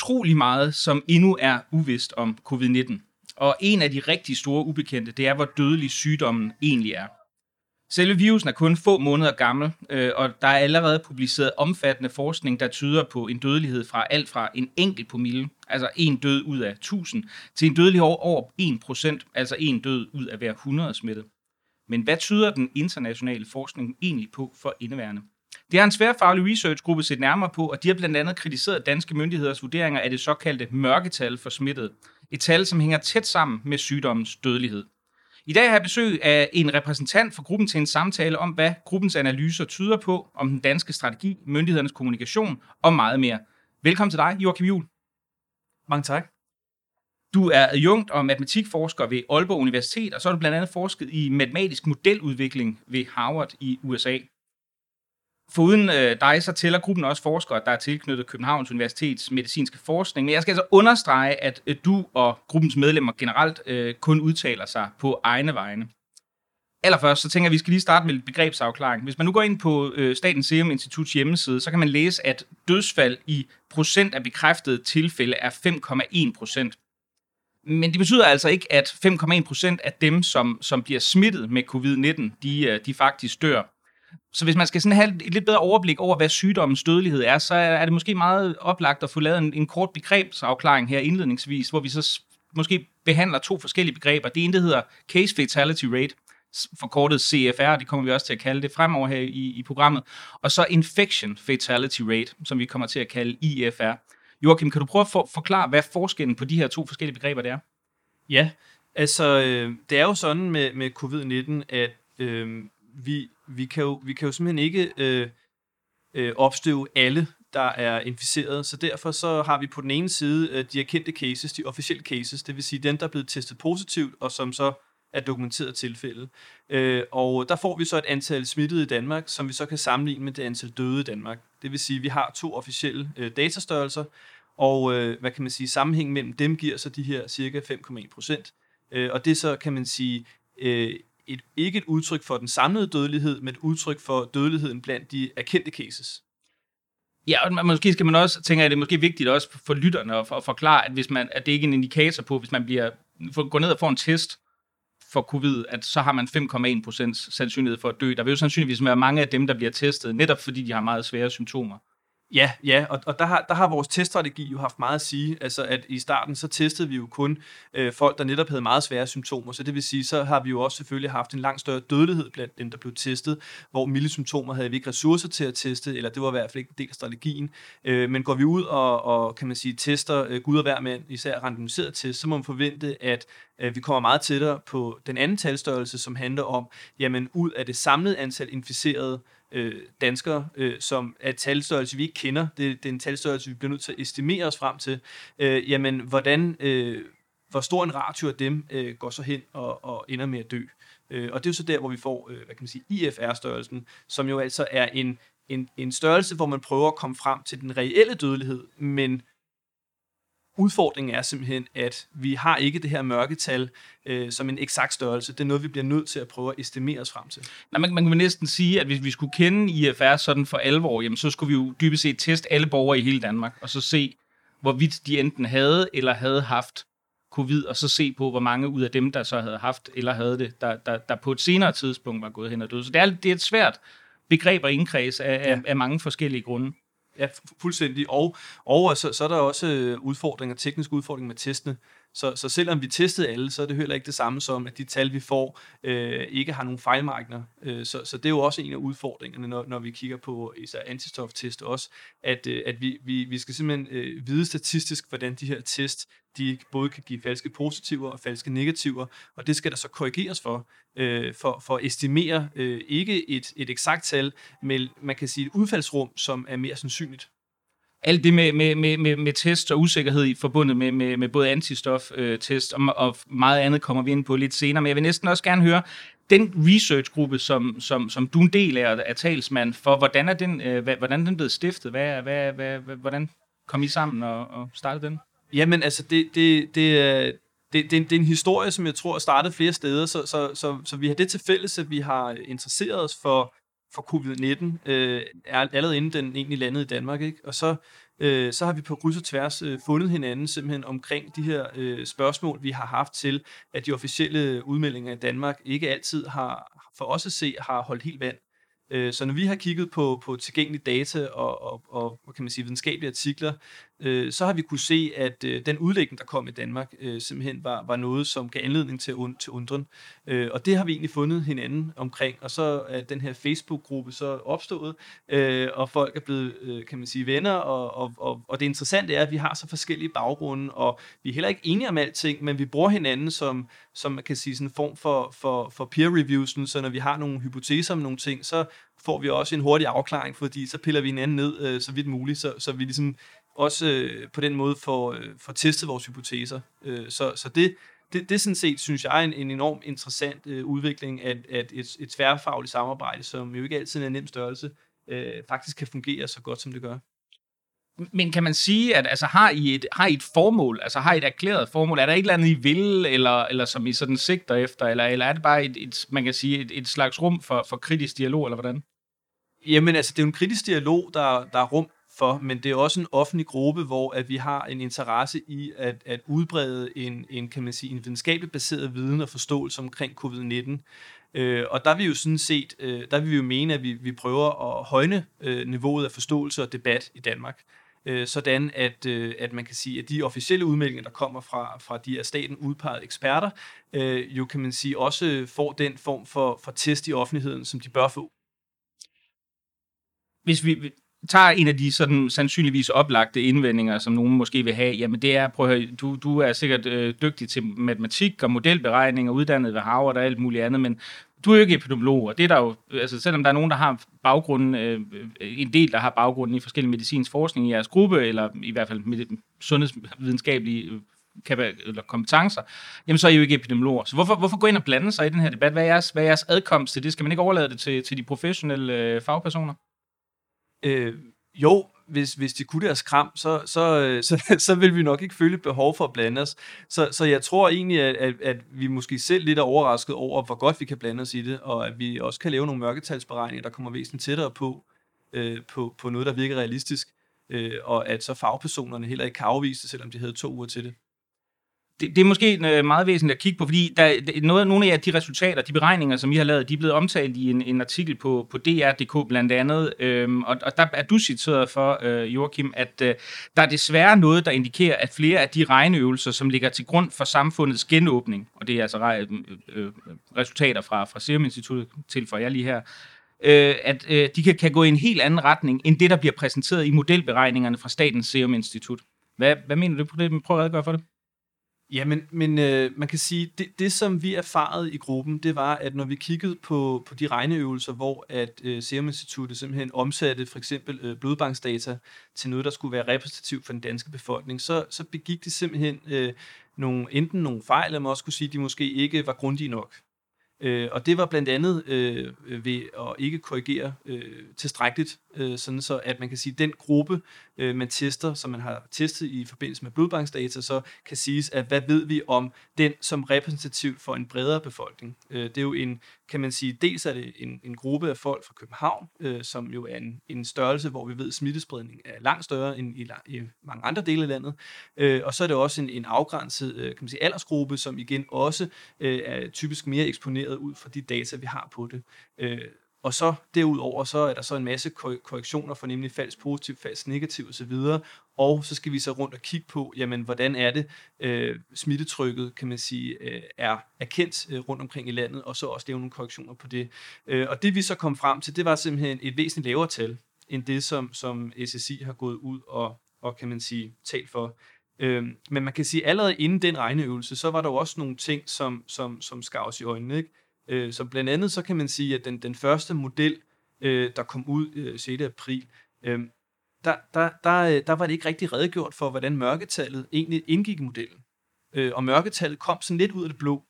Utrolig meget, som endnu er uvist om covid-19. Og en af de rigtig store ubekendte, det er, hvor dødelig sygdommen egentlig er. Selve virusen er kun få måneder gammel, øh, og der er allerede publiceret omfattende forskning, der tyder på en dødelighed fra alt fra en enkelt promille, altså en død ud af 1000, til en dødelighed over 1%, altså en død ud af hver 100 smittet. Men hvad tyder den internationale forskning egentlig på for indeværende? Det har en sværfaglig researchgruppe set nærmere på, og de har blandt andet kritiseret danske myndigheders vurderinger af det såkaldte mørketal for smittet. Et tal, som hænger tæt sammen med sygdommens dødelighed. I dag har jeg besøg af en repræsentant for gruppen til en samtale om, hvad gruppens analyser tyder på, om den danske strategi, myndighedernes kommunikation og meget mere. Velkommen til dig, Joachim Juhl. Mange tak. Du er adjunkt og matematikforsker ved Aalborg Universitet, og så har du blandt andet forsket i matematisk modeludvikling ved Harvard i USA. Foruden øh, dig, så tæller gruppen også forskere, der er tilknyttet Københavns Universitets medicinske forskning. Men jeg skal altså understrege, at øh, du og gruppens medlemmer generelt øh, kun udtaler sig på egne vegne. Allerførst, så tænker jeg, at vi skal lige starte med lidt begrebsafklaring. Hvis man nu går ind på øh, Statens Serum Instituts hjemmeside, så kan man læse, at dødsfald i procent af bekræftede tilfælde er 5,1 procent. Men det betyder altså ikke, at 5,1 procent af dem, som, som bliver smittet med covid-19, de, øh, de faktisk dør. Så hvis man skal sådan have et lidt bedre overblik over, hvad sygdommens dødelighed er, så er det måske meget oplagt at få lavet en, en kort begrebsafklaring her indledningsvis, hvor vi så måske behandler to forskellige begreber. Det ene, det hedder Case Fatality Rate, forkortet CFR, det kommer vi også til at kalde det fremover her i, i programmet, og så Infection Fatality Rate, som vi kommer til at kalde IFR. Joachim, kan du prøve at for, forklare, hvad forskellen på de her to forskellige begreber det er? Ja, altså øh, det er jo sådan med, med covid-19, at øh, vi, vi, kan jo, vi kan jo simpelthen ikke øh, øh, opstøve alle, der er inficeret, så derfor så har vi på den ene side øh, de erkendte cases, de officielle cases, det vil sige dem, der er blevet testet positivt, og som så er dokumenteret tilfælde. Øh, og der får vi så et antal smittede i Danmark, som vi så kan sammenligne med det antal døde i Danmark. Det vil sige, at vi har to officielle øh, datastørrelser, og øh, hvad kan man sige, sammenhængen mellem dem giver så de her cirka 5,1 procent. Øh, og det er så, kan man sige, øh, et, ikke et udtryk for den samlede dødelighed, men et udtryk for dødeligheden blandt de erkendte cases. Ja, og måske skal man også, tænker jeg, det er måske vigtigt også for lytterne at, at forklare, at, hvis man, at det ikke er en indikator på, hvis man bliver, for, går ned og får en test for covid, at så har man 5,1% sandsynlighed for at dø. Der vil jo sandsynligvis være mange af dem, der bliver testet, netop fordi de har meget svære symptomer. Ja, ja, og, og der, har, der har vores teststrategi jo haft meget at sige. Altså at i starten, så testede vi jo kun øh, folk, der netop havde meget svære symptomer. Så det vil sige, så har vi jo også selvfølgelig haft en langt større dødelighed blandt dem, der blev testet, hvor milde symptomer havde vi ikke ressourcer til at teste, eller det var i hvert fald ikke en del af strategien. Øh, men går vi ud og, og kan man sige, tester øh, Gud og hver mand, især randomiseret test, så må man forvente, at øh, vi kommer meget tættere på den anden talstørrelse, som handler om, jamen ud af det samlede antal inficerede, øh, danskere, øh, som er talstørrelse, vi ikke kender. Det, det er en talstørrelse, vi bliver nødt til at estimere os frem til. Øh, jamen, hvordan, øh, hvor stor en ratio af dem øh, går så hen og, og ender med at dø. Øh, og det er jo så der, hvor vi får, øh, hvad kan man sige, IFR-størrelsen, som jo altså er en, en, en størrelse, hvor man prøver at komme frem til den reelle dødelighed, men udfordringen er simpelthen, at vi har ikke det her mørketal øh, som en eksakt størrelse. Det er noget, vi bliver nødt til at prøve at estimere os frem til. Nej, man, man kan næsten sige, at hvis vi skulle kende IFR sådan for alvor, jamen, så skulle vi jo dybest set teste alle borgere i hele Danmark, og så se, hvorvidt de enten havde eller havde haft covid, og så se på, hvor mange ud af dem, der så havde haft eller havde det, der, der, der på et senere tidspunkt var gået hen og døde. Så det er, det er et svært begreb at indkredse af, ja. af, af mange forskellige grunde. Ja, fuldstændig. Og, og så, så er der også øh, udfordringer, tekniske udfordringer med testene. Så, så selvom vi testede alle, så er det heller ikke det samme som, at de tal, vi får, øh, ikke har nogen fejlmarkeder. Øh, så, så det er jo også en af udfordringerne, når, når vi kigger på især antistoftest også, at, øh, at vi, vi, vi skal simpelthen øh, vide statistisk, hvordan de her test, de både kan give falske positiver og falske negativer, og det skal der så korrigeres for, øh, for, for at estimere øh, ikke et, et eksakt tal, men man kan sige et udfaldsrum, som er mere sandsynligt alt det med, med, med, med, med test og usikkerhed i forbundet med, med, med både antistof-test øh, og, og meget andet kommer vi ind på lidt senere. Men jeg vil næsten også gerne høre, den researchgruppe, som, som, som du er en del af, er talsmand for, hvordan er den, øh, hvordan er den blevet stiftet? Hvad, hvad, hvad, hvad, hvordan kom I sammen og, og startede den? Jamen, altså, det, det, det, øh, det, det, det er en historie, som jeg tror er startet flere steder, så, så, så, så vi har det til fælles, at vi har interesseret os for for covid-19, øh, er allerede inden den egentlig landede i Danmark. Ikke? Og så øh, så har vi på kryds og tværs øh, fundet hinanden simpelthen omkring de her øh, spørgsmål, vi har haft til, at de officielle udmeldinger i Danmark ikke altid har, for os at se, har holdt helt vand. Øh, så når vi har kigget på, på tilgængelige data og, og, og hvad kan man sige, videnskabelige artikler, øh, så har vi kunne se, at øh, den udlægning, der kom i Danmark, øh, simpelthen var, var noget, som gav anledning til, und, til undren. Øh, og det har vi egentlig fundet hinanden omkring, og så er den her Facebook-gruppe så opstået, øh, og folk er blevet, øh, kan man sige, venner, og, og, og, og det interessante er, at vi har så forskellige baggrunde, og vi er heller ikke enige om alting, men vi bruger hinanden som, som man kan sige, sådan en form for, for, for peer reviews, så når vi har nogle hypoteser om nogle ting, så får vi også en hurtig afklaring, fordi så piller vi hinanden ned øh, så vidt muligt, så, så vi ligesom også øh, på den måde får, øh, får testet vores hypoteser. Øh, så så det, det, det er sådan set, synes jeg, en, en enorm interessant øh, udvikling, at, at et, et tværfagligt samarbejde, som jo ikke altid er en nem størrelse, øh, faktisk kan fungere så godt, som det gør. Men kan man sige, at altså, har, I et, har I et formål, altså har I et erklæret formål? Er der et eller andet, I vil, eller, eller som I sådan sigter efter, eller, eller er det bare et, et man kan sige, et, et slags rum for, for kritisk dialog, eller hvordan? Jamen altså, det er jo en kritisk dialog, der, der er rum for, men det er også en offentlig gruppe, hvor at vi har en interesse i at, at udbrede en, en, kan man sige, en videnskabeligt baseret viden og forståelse omkring covid-19. Øh, og der vil vi jo sådan set, øh, der vil vi jo mene, at vi, vi prøver at højne øh, niveauet af forståelse og debat i Danmark. Øh, sådan at, øh, at man kan sige, at de officielle udmeldinger, der kommer fra, fra de af staten udpegede eksperter, øh, jo kan man sige også får den form for, for test i offentligheden, som de bør få. Hvis vi tager en af de sådan sandsynligvis oplagte indvendinger, som nogen måske vil have, jamen det er, prøv at høre, du, du er sikkert øh, dygtig til matematik og modelberegning og uddannet ved Harvard og alt muligt andet, men du er jo ikke epidemiolog, og det er der jo, altså selvom der er nogen, der har baggrunden, øh, en del, der har baggrunden i forskellige medicinsk forskning i jeres gruppe, eller i hvert fald med sundhedsvidenskabelige øh, eller kompetencer, jamen så er I jo ikke epidemiologer. Så hvorfor, hvorfor gå ind og blande sig i den her debat? Hvad er jeres, hvad er jeres adkomst til det? Skal man ikke overlade det til, til de professionelle øh, fagpersoner? Øh, jo, hvis, hvis de kunne deres kram, så, så, øh, så, så vil vi nok ikke føle et behov for at blande os. Så, så jeg tror egentlig, at, at, at vi måske selv lidt er overrasket over, hvor godt vi kan blande os i det, og at vi også kan lave nogle mørketalsberegninger, der kommer væsentligt tættere på, øh, på, på noget, der virker realistisk, øh, og at så fagpersonerne heller ikke kan afvise det, selvom de havde to uger til det det, det er måske øh, meget væsentligt at kigge på, fordi der, noget, nogle af de resultater, de beregninger, som I har lavet, de er blevet omtalt i en, en artikel på, på DR.dk blandt andet, øhm, og, og der er du citeret for, øh, Joachim, at øh, der er desværre noget, der indikerer, at flere af de regneøvelser, som ligger til grund for samfundets genåbning, og det er altså øh, øh, øh, resultater fra, fra Serum Instituttet til jeg lige her, øh, at øh, de kan, kan gå i en helt anden retning, end det, der bliver præsenteret i modelberegningerne fra Statens Serum Institut. Hvad, hvad mener du på det? Prøv at redegøre for det. Ja, men, men øh, man kan sige, det, det som vi erfarede i gruppen, det var, at når vi kiggede på, på de regneøvelser, hvor at øh, Serum Instituttet simpelthen omsatte for eksempel øh, blodbanksdata til noget, der skulle være repræsentativt for den danske befolkning, så, så begik de simpelthen øh, nogle, enten nogle fejl, eller man også kunne sige, at de måske ikke var grundige nok. Øh, og det var blandt andet øh, ved at ikke korrigere øh, tilstrækkeligt, øh, sådan så at man kan sige, at den gruppe, øh, man tester, som man har testet i forbindelse med blodbanksdata, så kan siges, at hvad ved vi om den som repræsentativ for en bredere befolkning. Øh, det er jo en, kan man sige, dels er det en, en gruppe af folk fra København, øh, som jo er en, en størrelse, hvor vi ved, at smittespredning er langt større end i, i mange andre dele af landet. Øh, og så er det også en, en afgrænset øh, kan man sige, aldersgruppe, som igen også øh, er typisk mere eksponeret ud fra de data, vi har på det. Øh, og så derudover, så er der så en masse korrektioner for nemlig falsk positiv, falsk negativ osv. Og så skal vi så rundt og kigge på, jamen, hvordan er det, øh, smittetrykket, kan man sige, øh, er erkendt øh, rundt omkring i landet, og så også lave nogle korrektioner på det. Øh, og det vi så kom frem til, det var simpelthen et væsentligt lavere tal, end det, som, som SSI har gået ud og, og kan man sige, talt for. Øh, men man kan sige, allerede inden den regneøvelse, så var der jo også nogle ting, som, som, som skar os i øjnene, ikke? Øh, så blandt andet så kan man sige, at den, den første model, øh, der kom ud øh, 6. april, øh, der, der, der, øh, der var det ikke rigtig redegjort for, hvordan mørketallet egentlig indgik i modellen. Øh, og mørketallet kom sådan lidt ud af det blå.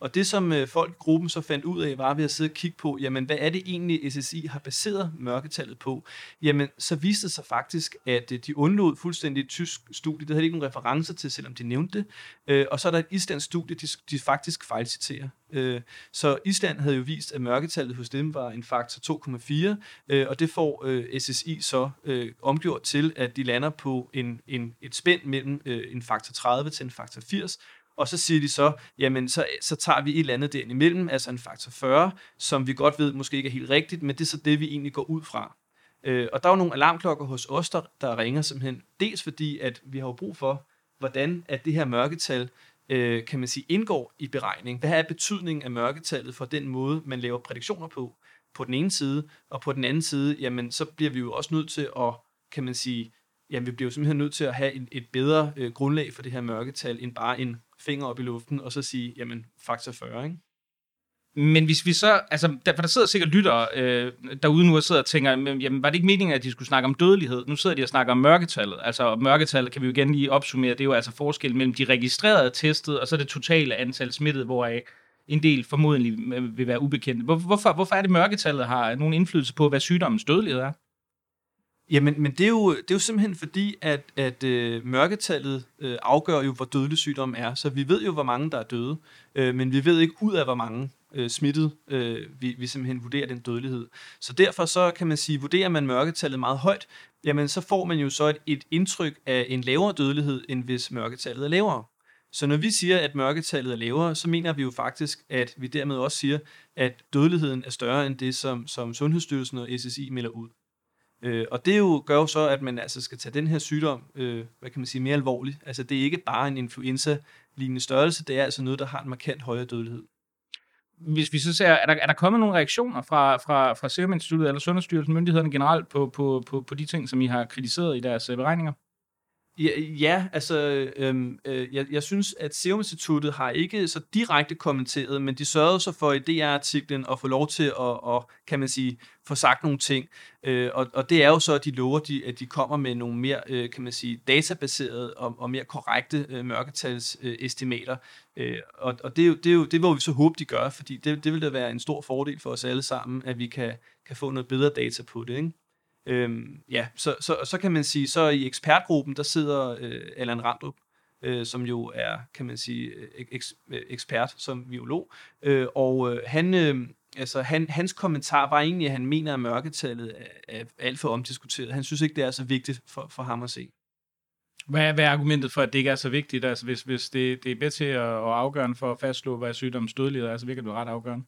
Og det, som øh, folk i gruppen så fandt ud af, var ved at sidde og kigge på, jamen, hvad er det egentlig, SSI har baseret mørketallet på? Jamen, så viste det sig faktisk, at øh, de undlod fuldstændig et tysk studie. Det havde ikke nogen referencer til, selvom de nævnte det. Øh, og så er der et islandsk studie, de, de faktisk fejlciterer. Øh, så Island havde jo vist, at mørketallet hos dem var en faktor 2,4, øh, og det får øh, SSI så øh, omgjort til, at de lander på en, en, et spænd mellem øh, en faktor 30 til en faktor 80, og så siger de så, jamen så, så tager vi et eller andet derimellem, altså en faktor 40, som vi godt ved måske ikke er helt rigtigt, men det er så det, vi egentlig går ud fra. Øh, og der er jo nogle alarmklokker hos os, der, der ringer simpelthen, dels fordi, at vi har jo brug for, hvordan at det her mørketal, øh, kan man sige, indgår i beregning. Hvad er betydningen af mørketallet for den måde, man laver prædiktioner på, på den ene side, og på den anden side, jamen så bliver vi jo også nødt til at, kan man sige, jamen vi bliver jo simpelthen nødt til at have et, et bedre øh, grundlag for det her mørketal, end bare en finger op i luften, og så sige, jamen, faktor 40, ikke? Men hvis vi så, altså, der, for der sidder sikkert lyttere øh, derude nu og sidder og tænker, jamen, var det ikke meningen, at de skulle snakke om dødelighed? Nu sidder de og snakker om mørketallet. Altså, mørketallet kan vi jo igen lige opsummere, det er jo altså forskel mellem de registrerede testet, og så det totale antal smittede, hvoraf en del formodentlig øh, vil være ubekendte. Hvor, hvorfor, hvorfor er det, mørketallet har nogen indflydelse på, hvad sygdommens dødelighed er? Jamen, men det er, jo, det er jo simpelthen fordi, at, at øh, mørketallet øh, afgør jo, hvor dødelig sygdom er. Så vi ved jo, hvor mange der er døde, øh, men vi ved ikke ud af, hvor mange øh, smittet øh, vi, vi simpelthen vurderer den dødelighed. Så derfor så kan man sige, vurderer man mørketallet meget højt, jamen så får man jo så et, et indtryk af en lavere dødelighed, end hvis mørketallet er lavere. Så når vi siger, at mørketallet er lavere, så mener vi jo faktisk, at vi dermed også siger, at dødeligheden er større end det, som, som Sundhedsstyrelsen og SSI melder ud. Øh, og det jo gør jo så, at man altså skal tage den her sygdom, øh, hvad kan man sige, mere alvorligt. Altså det er ikke bare en influenza-lignende størrelse, det er altså noget, der har en markant højere dødelighed. Hvis vi så ser, er der, er der kommet nogle reaktioner fra, fra, fra Serum Instituttet eller Sundhedsstyrelsen, myndighederne generelt, på, på, på, på de ting, som I har kritiseret i deres øh, beregninger? Ja, ja altså, øhm, øh, jeg, jeg synes, at Serum Instituttet har ikke så direkte kommenteret, men de sørgede så for i DR-artiklen at få lov til at, at kan man sige, få sagt nogle ting. Øh, og, og det er jo så, at de lover, de, at de kommer med nogle mere, øh, kan man sige, databaserede og, og mere korrekte øh, mørketalsestimater. Øh, og og det, er jo, det, er jo, det hvor vi så håber, de gør, fordi det, det vil da være en stor fordel for os alle sammen, at vi kan, kan få noget bedre data på det, ikke? Øhm, ja, så, så, så kan man sige, så i ekspertgruppen, der sidder øh, Allan Randrup, øh, som jo er, kan man sige, øh, eks, øh, ekspert som biolog, øh, og øh, han, øh, altså, han, hans kommentar var egentlig, at han mener, at mørketallet er, er alt for omdiskuteret. Han synes ikke, det er så vigtigt for, for ham at se. Hvad er, hvad er argumentet for, at det ikke er så vigtigt? Altså, hvis, hvis det, det er bedst til at, at afgøre for at fastslå, hvad sygdommens dødelighed er, så virker det ret afgørende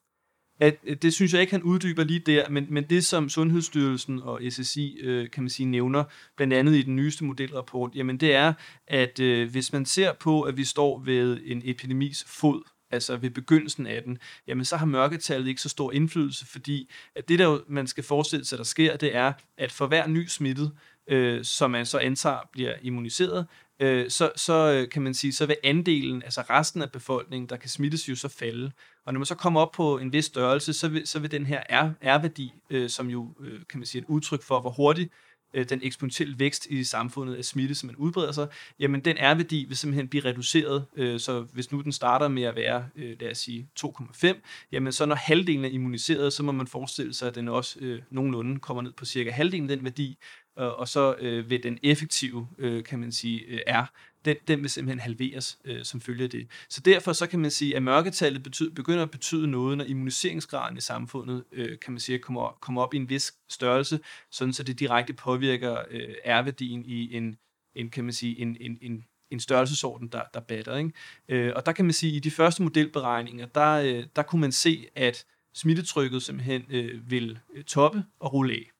at, det synes jeg ikke, han uddyber lige der, men, men det som Sundhedsstyrelsen og SSI, øh, kan man sige, nævner, blandt andet i den nyeste modelrapport, jamen det er, at øh, hvis man ser på, at vi står ved en epidemis fod, altså ved begyndelsen af den, jamen så har mørketallet ikke så stor indflydelse, fordi at det, der man skal forestille sig, der sker, det er, at for hver ny smittet, øh, som man så antager bliver immuniseret, øh, så, så øh, kan man sige, så vil andelen, altså resten af befolkningen, der kan smittes jo så falde. Og når man så kommer op på en vis størrelse, så vil, så vil den her R-værdi, øh, som jo øh, kan man sige et udtryk for, hvor hurtigt øh, den eksponentielle vækst i samfundet af smitte, som man udbreder sig, jamen den R-værdi vil simpelthen blive reduceret. Øh, så hvis nu den starter med at være, øh, lad os sige, 2,5, jamen så når halvdelen er immuniseret, så må man forestille sig, at den også øh, nogenlunde kommer ned på cirka halvdelen den værdi, og så øh, vil den effektive, øh, kan man sige, øh, R, den, den vil simpelthen halveres øh, som følge af det. Så derfor så kan man sige, at mørketallet betyder, begynder at betyde noget, når immuniseringsgraden i samfundet, øh, kan man sige, kommer, kommer op i en vis størrelse, sådan så det direkte påvirker øh, R-værdien i en, en, kan man sige, en, en, en en størrelsesorden, der, der batter. Ikke? Øh, og der kan man sige, at i de første modelberegninger, der, øh, der kunne man se, at smittetrykket simpelthen øh, vil øh, toppe og rulle af.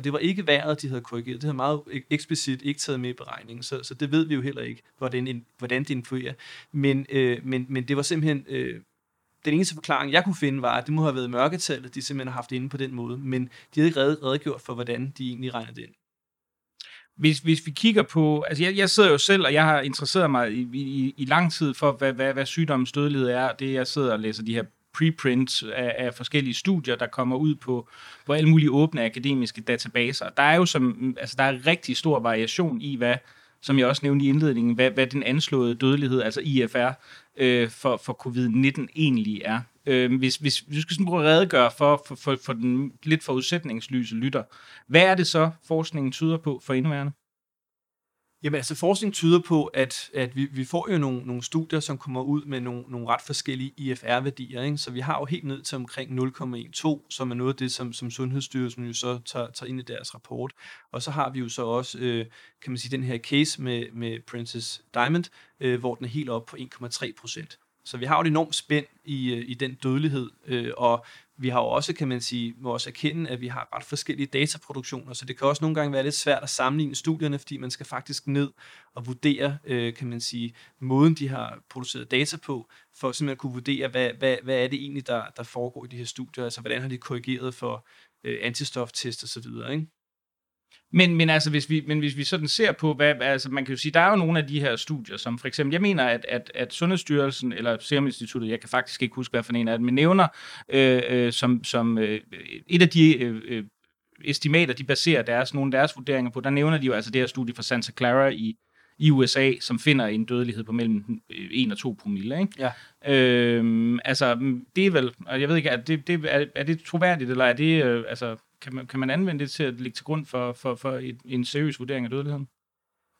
Og det var ikke vejret, de havde korrigeret. Det havde meget eksplicit ikke taget med i beregningen, så, så det ved vi jo heller ikke, hvordan, hvordan det influerer. Men, øh, men, men det var simpelthen... Øh, den eneste forklaring, jeg kunne finde, var, at det må have været mørketallet, de simpelthen har haft inde på den måde. Men de havde ikke redegjort for, hvordan de egentlig regner det ind. Hvis, hvis vi kigger på, altså jeg, jeg sidder jo selv, og jeg har interesseret mig i, i, i lang tid for, hvad, hvad, hvad sygdommens dødelighed er. Det jeg sidder og læser de her preprints af, af forskellige studier, der kommer ud på, på alle mulige åbne akademiske databaser. Der er jo som, altså der er rigtig stor variation i, hvad som jeg også nævnte i indledningen, hvad, hvad den anslåede dødelighed, altså IFR, øh, for, for covid-19 egentlig er. Øh, hvis, hvis, hvis du skal sådan prøve at redegøre for, for, for, for den lidt forudsætningslyse lytter, hvad er det så, forskningen tyder på for indværende? Jamen altså forskning tyder på, at, at vi, vi får jo nogle, nogle studier, som kommer ud med nogle, nogle ret forskellige IFR-værdier. Ikke? Så vi har jo helt ned til omkring 0,12, som er noget af det, som, som Sundhedsstyrelsen jo så tager, tager ind i deres rapport. Og så har vi jo så også, øh, kan man sige, den her case med, med Princess Diamond, øh, hvor den er helt op på 1,3 procent. Så vi har jo et enormt spænd i, øh, i den dødelighed, øh, og vi har jo også, kan man sige, må også erkende, at vi har ret forskellige dataproduktioner, så det kan også nogle gange være lidt svært at sammenligne studierne, fordi man skal faktisk ned og vurdere, øh, kan man sige, måden de har produceret data på, for simpelthen at kunne vurdere, hvad, hvad, hvad er det egentlig, der, der foregår i de her studier, altså hvordan har de korrigeret for øh, antistoftest og så videre, ikke? Men, men, altså, hvis vi, men hvis vi sådan ser på, hvad, altså man kan jo sige, der er jo nogle af de her studier, som for eksempel, jeg mener, at, at, at Sundhedsstyrelsen, eller Serum Instituttet, jeg kan faktisk ikke huske, hvad for en af dem, men nævner, øh, øh, som, som øh, et af de øh, øh, estimater, de baserer deres, nogle af deres vurderinger på, der nævner de jo altså det her studie fra Santa Clara i, i USA, som finder en dødelighed på mellem 1 øh, og 2 promille. Ikke? Ja. Øhm, altså, det er vel, jeg ved ikke, er det, det, er, er det troværdigt, eller er det, øh, altså, kan man, kan man anvende det til at ligge til grund for, for, for et, en seriøs vurdering af dødeligheden?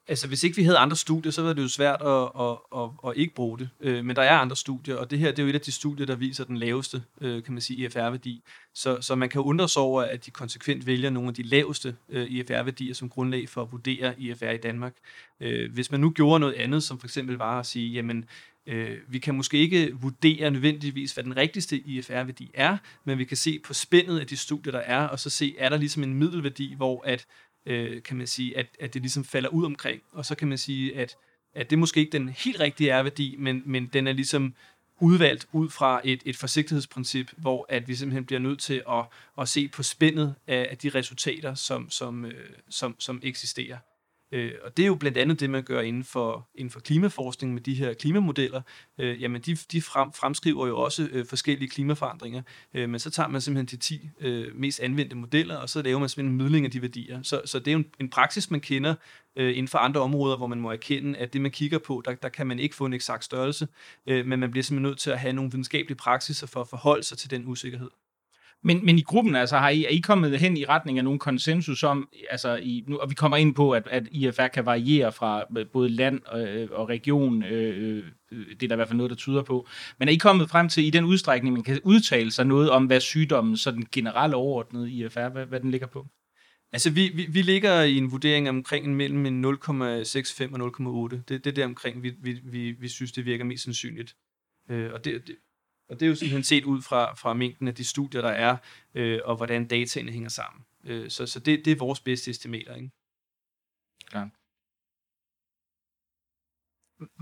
Altså, hvis ikke vi havde andre studier, så var det jo svært at, at, at, at ikke bruge det. Øh, men der er andre studier, og det her det er jo et af de studier, der viser den laveste, øh, kan man sige, IFR-værdi. Så, så man kan undre sig over, at de konsekvent vælger nogle af de laveste øh, IFR-værdier som grundlag for at vurdere IFR i Danmark. Øh, hvis man nu gjorde noget andet, som for eksempel var at sige, jamen, Øh, vi kan måske ikke vurdere nødvendigvis, hvad den rigtigste IFR-værdi er, men vi kan se på spændet af de studier, der er, og så se, er der ligesom en middelværdi, hvor at, øh, kan man sige, at, at det ligesom falder ud omkring. Og så kan man sige, at, at det måske ikke den helt rigtige R-værdi, men, men den er ligesom udvalgt ud fra et, et forsigtighedsprincip, hvor at vi simpelthen bliver nødt til at, at se på spændet af, af de resultater, som, som, øh, som, som eksisterer. Øh, og det er jo blandt andet det, man gør inden for, inden for klimaforskning med de her klimamodeller. Øh, jamen, de, de frem, fremskriver jo også øh, forskellige klimaforandringer, øh, men så tager man simpelthen de 10 øh, mest anvendte modeller, og så laver man simpelthen en mødling af de værdier. Så, så det er jo en, en praksis, man kender øh, inden for andre områder, hvor man må erkende, at det, man kigger på, der, der kan man ikke få en eksakt størrelse, øh, men man bliver simpelthen nødt til at have nogle videnskabelige praksiser for at forholde sig til den usikkerhed. Men, men i gruppen, altså, har I, er I kommet hen i retning af nogen konsensus om, altså, i, nu, og vi kommer ind på, at, at IFR kan variere fra øh, både land og, og region, øh, øh, det er der i hvert fald noget, der tyder på. Men er I kommet frem til, i den udstrækning, man kan udtale sig noget om, hvad sygdommen, så den generelle overordnede IFR, hvad, hvad den ligger på? Altså, vi, vi, vi ligger i en vurdering omkring mellem en 0,65 og 0,8. Det, det er der omkring, vi, vi, vi, vi synes, det virker mest sandsynligt. Øh, og det, det, og det er jo simpelthen set ud fra, fra mængden af de studier, der er, øh, og hvordan dataene hænger sammen. Øh, så så det, det er vores bedste estimater. Ikke? Ja.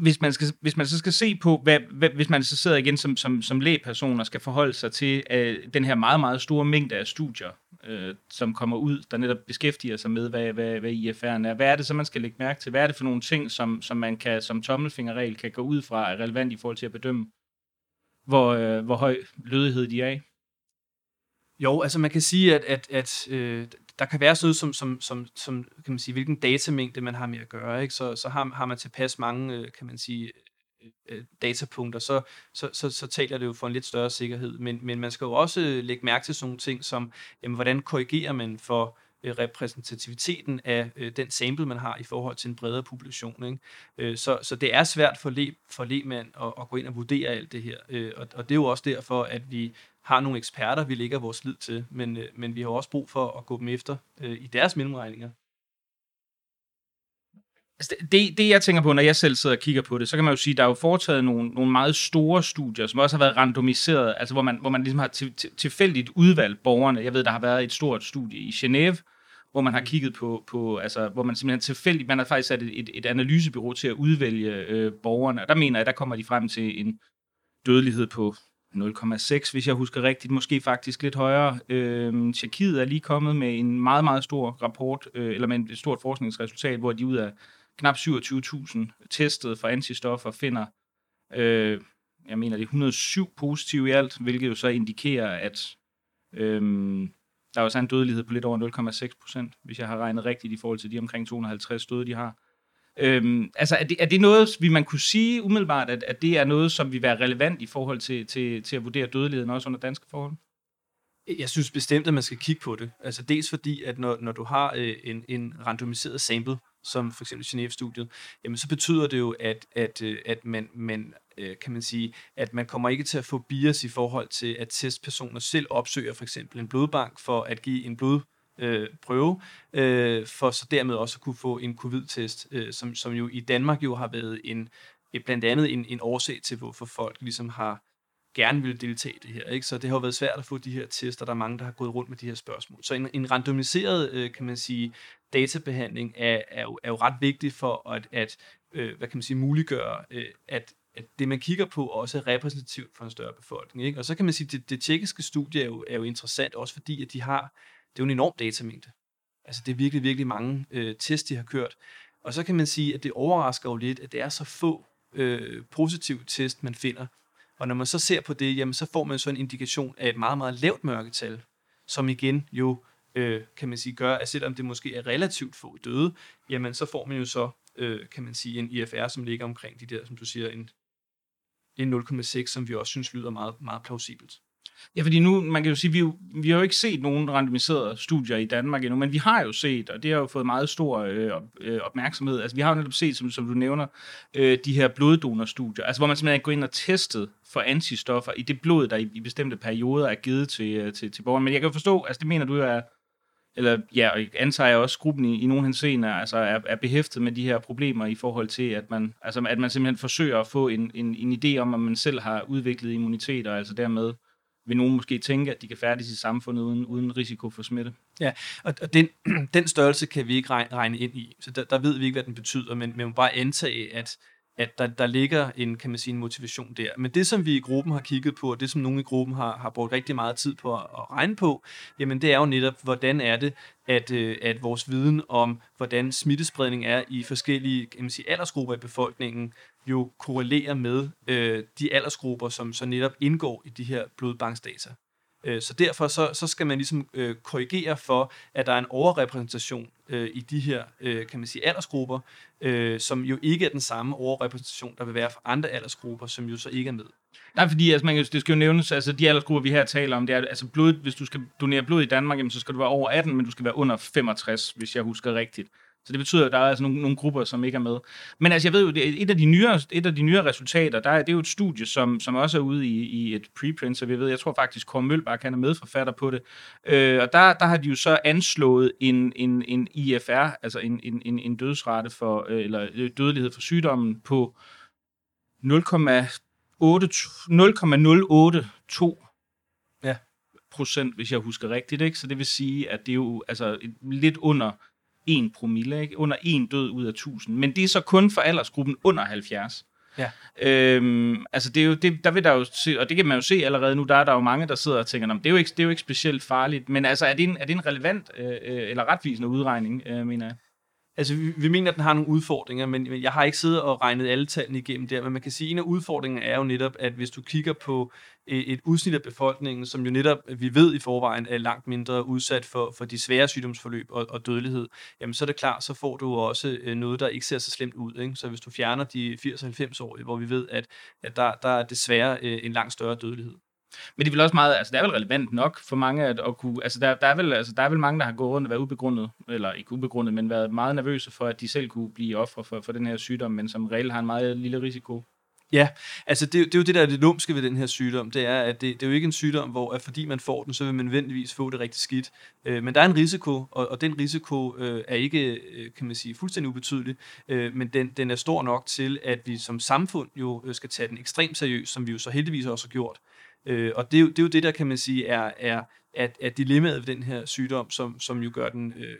Hvis man, skal, hvis man så skal se på, hvad, hvad, hvis man så sidder igen som, som, som lægperson og skal forholde sig til øh, den her meget, meget store mængde af studier, øh, som kommer ud, der netop beskæftiger sig med, hvad, hvad, hvad IFR'en er. Hvad er det så, man skal lægge mærke til? Hvad er det for nogle ting, som, som man kan som tommelfingerregel kan gå ud fra, er relevant i forhold til at bedømme, hvor, øh, hvor høj lødighed de er i? Jo, altså man kan sige, at, at, at øh, der kan være sådan noget som, som, som, som kan man sige, hvilken datamængde man har med at gøre. Ikke? Så, så har, har man tilpas mange, øh, kan man sige, øh, øh datapunkter, så, så, så, så taler det jo for en lidt større sikkerhed. Men, men man skal jo også øh, lægge mærke til sådan nogle ting som, jamen, hvordan korrigerer man for Øh, Øh, repræsentativiteten af øh, den sample, man har i forhold til en bredere population. Ikke? Øh, så, så det er svært for, le, for lemand at, at gå ind og vurdere alt det her. Øh, og, og det er jo også derfor, at vi har nogle eksperter, vi lægger vores lid til, men, øh, men vi har også brug for at gå dem efter øh, i deres mellemregninger. Altså det, det, jeg tænker på, når jeg selv sidder og kigger på det, så kan man jo sige, at der er jo foretaget nogle, nogle meget store studier, som også har været randomiseret, altså hvor man, hvor man ligesom har til, til, tilfældigt udvalgt borgerne. Jeg ved, der har været et stort studie i Genève, hvor man har mm. kigget på, på altså, hvor man simpelthen tilfældigt, man har faktisk sat et, et, et analysebyrå til at udvælge øh, borgerne, og der mener jeg, der kommer de frem til en dødelighed på 0,6, hvis jeg husker rigtigt, måske faktisk lidt højere. Øh, Tjekkiet er lige kommet med en meget, meget stor rapport, øh, eller med et stort forskningsresultat, hvor de ud af knap 27.000 testet for antistoffer finder, øh, jeg mener det er 107 positive i alt, hvilket jo så indikerer, at øh, der er en dødelighed på lidt over 0,6 procent, hvis jeg har regnet rigtigt i forhold til de omkring 250 døde, de har. Øhm, altså, er det, er det noget, vi man kunne sige umiddelbart, at, at det er noget, som vil være relevant i forhold til, til, til at vurdere dødeligheden også under danske forhold? Jeg synes bestemt, at man skal kigge på det. Altså dels fordi, at når, når du har øh, en, en randomiseret sample, som for eksempel Genève-studiet, jamen så betyder det jo, at, at, øh, at man, man øh, kan man sige, at man kommer ikke til at få bias i forhold til, at testpersoner selv opsøger for eksempel en blodbank for at give en blod øh, prøve, øh, for så dermed også at kunne få en covid-test, øh, som, som jo i Danmark jo har været en, blandt andet en, en årsag til, hvorfor folk ligesom har gerne ville deltage i det her. Ikke? Så det har jo været svært at få de her tester, der er mange, der har gået rundt med de her spørgsmål. Så en, en randomiseret, øh, kan man sige, databehandling er, er, jo, er jo ret vigtig for at, at øh, hvad kan man sige, muliggøre, øh, at, at det, man kigger på, også er repræsentativt for en større befolkning. Ikke? Og så kan man sige, at det, det tjekkiske studie er jo, er jo interessant, også fordi, at de har, det er jo en enorm datamængde. Altså det er virkelig, virkelig mange øh, tests, de har kørt. Og så kan man sige, at det overrasker jo lidt, at det er så få øh, positive test, man finder. Og når man så ser på det, jamen, så får man så en indikation af et meget, meget lavt mørketal, som igen jo, øh, kan man sige, gør, at selvom det måske er relativt få døde, jamen så får man jo så, øh, kan man sige, en IFR, som ligger omkring de der, som du siger, en, en 0,6, som vi også synes lyder meget, meget plausibelt. Ja, fordi nu, man kan jo sige, vi, jo, vi har jo ikke set nogen randomiserede studier i Danmark endnu, men vi har jo set, og det har jo fået meget stor øh, øh opmærksomhed, altså vi har jo netop set, som, som du nævner, øh, de her bloddonorstudier, altså hvor man simpelthen går ind og testet for antistoffer i det blod, der i, i bestemte perioder er givet til, øh, til, til borgerne. Men jeg kan jo forstå, altså det mener du jo er, eller ja, og antager jeg også, gruppen i, i nogle henseender altså er, er behæftet med de her problemer i forhold til, at man, altså, at man simpelthen forsøger at få en, en, en idé om, at man selv har udviklet immunitet, og altså dermed vil nogen måske tænke, at de kan færdes i samfundet uden, uden risiko for smitte. Ja, og den, den størrelse kan vi ikke regne ind i, så der, der ved vi ikke, hvad den betyder, men man må bare antage, at at der, der ligger en, kan man sige, en motivation der. Men det, som vi i gruppen har kigget på, og det, som nogle i gruppen har, har brugt rigtig meget tid på at, at regne på, jamen det er jo netop, hvordan er det, at, øh, at vores viden om, hvordan smittespredning er i forskellige kan man sige, aldersgrupper i befolkningen, jo korrelerer med øh, de aldersgrupper, som så netop indgår i de her blodbanksdata. Øh, så derfor så, så skal man ligesom øh, korrigere for, at der er en overrepræsentation øh, i de her, øh, kan man sige, aldersgrupper, øh, som jo ikke er den samme overrepræsentation, der vil være for andre aldersgrupper, som jo så ikke er med. Nej, fordi altså, man, det skal jo nævnes, altså de aldersgrupper, vi her taler om, det er, altså blod, hvis du skal donere blod i Danmark, jamen, så skal du være over 18, men du skal være under 65, hvis jeg husker rigtigt. Så det betyder, at der er altså nogle, nogle grupper, som ikke er med. Men altså, jeg ved jo, det et af de nyere, et af de nyere resultater, der er, det er jo et studie, som, som også er ude i, i et preprint, så vi ved, jeg tror faktisk, Kåre Mølbak, han er medforfatter på det. Øh, og der, der har de jo så anslået en, en, en IFR, altså en, en, en, en dødsrate for, øh, eller øh, dødelighed for sygdommen på 0,082 ja. procent, hvis jeg husker rigtigt. Ikke? Så det vil sige, at det er jo altså, lidt under 1 promille, ikke? under en død ud af 1000. Men det er så kun for aldersgruppen under 70. Ja. Øhm, altså det er jo, det, der vil der jo se, og det kan man jo se allerede nu, der er der jo mange, der sidder og tænker, det er jo ikke, det er jo ikke specielt farligt, men altså er det en, er det en relevant øh, øh eller retvisende udregning, øh, mener jeg? Altså, vi, vi mener, at den har nogle udfordringer, men, men jeg har ikke siddet og regnet alle tallene igennem der, men man kan sige, at en af udfordringerne er jo netop, at hvis du kigger på et, et udsnit af befolkningen, som jo netop, vi ved i forvejen, er langt mindre udsat for, for de svære sygdomsforløb og, og dødelighed, jamen så er det klart, så får du også øh, noget, der ikke ser så slemt ud. Ikke? Så hvis du fjerner de 80-90-årige, hvor vi ved, at, at der, der er desværre øh, en langt større dødelighed. Men det er vel også meget, altså det er vel relevant nok for mange at, at kunne, altså der, der, er vel, altså der er vel mange, der har gået rundt og været ubegrundet, eller ikke ubegrundet, men været meget nervøse for, at de selv kunne blive ofre for, for den her sygdom, men som reelt har en meget lille risiko. Ja, altså det, det er jo det, der er det lumske ved den her sygdom, det er, at det, det er jo ikke en sygdom, hvor at fordi man får den, så vil man nødvendigvis få det rigtig skidt. Øh, men der er en risiko, og, og den risiko øh, er ikke, øh, kan man sige, fuldstændig ubetydelig, øh, men den, den er stor nok til, at vi som samfund jo øh, skal tage den ekstremt seriøst, som vi jo så heldigvis også har gjort. Øh, Øh, og det er, jo, det er jo det, der kan man sige, er, er, at, at dilemmaet ved den her sygdom, som, som jo gør den øh,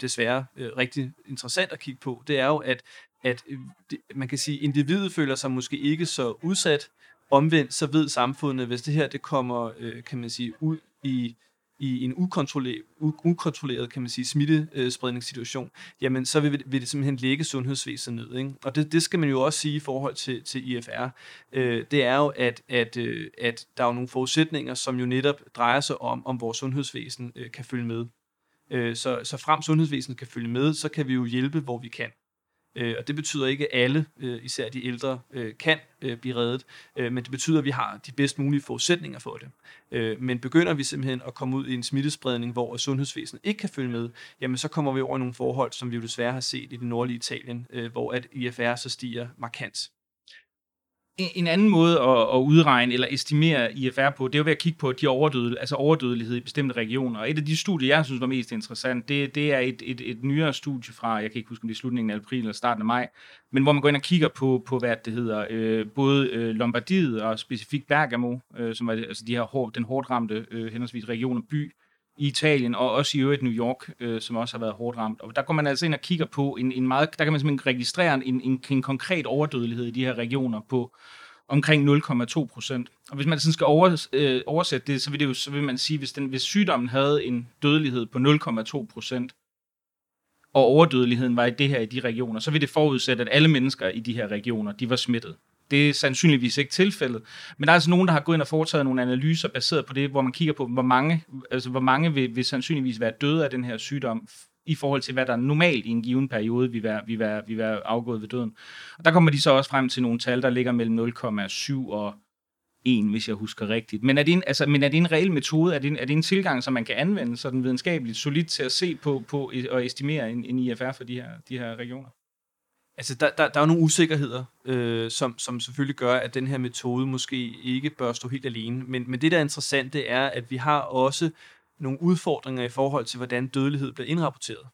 desværre øh, rigtig interessant at kigge på, det er jo, at, at øh, det, man kan sige, individet føler sig måske ikke så udsat, omvendt så ved samfundet, hvis det her det kommer, øh, kan man sige, ud i i en ukontrolleret, ukontrolleret kan man sige, smittespredningssituation, jamen så vil, vil det simpelthen lægge sundhedsvæsenet ned. Ikke? Og det, det skal man jo også sige i forhold til, til IFR. Øh, det er jo, at, at, øh, at der er nogle forudsætninger, som jo netop drejer sig om, om vores sundhedsvæsen øh, kan følge med. Øh, så, så frem sundhedsvæsenet kan følge med, så kan vi jo hjælpe, hvor vi kan. Øh, og det betyder ikke, at alle, øh, især de ældre, øh, kan øh, blive reddet, øh, men det betyder, at vi har de bedst mulige forudsætninger for det. Øh, men begynder vi simpelthen at komme ud i en smittespredning, hvor sundhedsvæsenet ikke kan følge med, jamen så kommer vi over nogle forhold, som vi jo desværre har set i det nordlige Italien, øh, hvor at IFR så stiger markant en anden måde at, at udregne eller estimere IFR på, det er jo ved at kigge på de overdøde, altså overdødelighed i bestemte regioner. Og et af de studier, jeg synes var mest interessant, det, det er et, et, et nyere studie fra, jeg kan ikke huske om det er slutningen af april eller starten af maj, men hvor man går ind og kigger på, på hvad det hedder, øh, både øh, Lombardiet og specifikt Bergamo, øh, som er altså de her hår, den hårdt ramte øh, henholdsvis region og by i Italien, og også i øvrigt New York, øh, som også har været hårdt ramt. Og der går man altså ind og kigger på en, en meget, der kan man simpelthen registrere en, en, en konkret overdødelighed i de her regioner på omkring 0,2 procent. Og hvis man sådan skal over, øh, oversætte det, så vil, det jo, så vil man sige, hvis, den, hvis sygdommen havde en dødelighed på 0,2 procent, og overdødeligheden var i det her i de regioner, så vil det forudsætte, at alle mennesker i de her regioner, de var smittet. Det er sandsynligvis ikke tilfældet. Men der er altså nogen, der har gået ind og foretaget nogle analyser baseret på det, hvor man kigger på, hvor mange, altså hvor mange vil, vil sandsynligvis være døde af den her sygdom, i forhold til, hvad der normalt i en given periode vil være, vil være, vil være afgået ved døden. Og der kommer de så også frem til nogle tal, der ligger mellem 0,7 og 1, hvis jeg husker rigtigt. Men er det en, altså, men er det en reel metode? Er det en, er det en tilgang, som man kan anvende sådan videnskabeligt solidt til at se på, på og estimere en, en IFR for de her, de her regioner? Altså, der, der, der er nogle usikkerheder, øh, som, som selvfølgelig gør, at den her metode måske ikke bør stå helt alene. Men, men det, der er interessant, det er, at vi har også nogle udfordringer i forhold til, hvordan dødelighed bliver indrapporteret.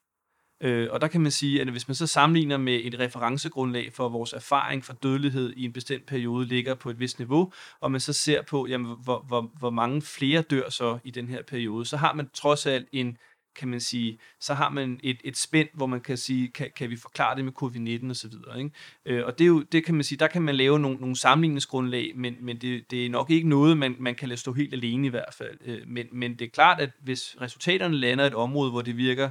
Øh, og der kan man sige, at hvis man så sammenligner med et referencegrundlag for vores erfaring for dødelighed i en bestemt periode ligger på et vist niveau, og man så ser på, jamen, hvor, hvor, hvor mange flere dør så i den her periode, så har man trods alt en kan man sige, så har man et, et spænd, hvor man kan sige, kan, kan vi forklare det med covid-19 og så videre. Ikke? Øh, og det er jo, det kan man sige, der kan man lave nogle, nogle sammenligningsgrundlag, men, men det, det er nok ikke noget, man, man kan lade stå helt alene i hvert fald. Øh, men, men det er klart, at hvis resultaterne lander et område, hvor det virker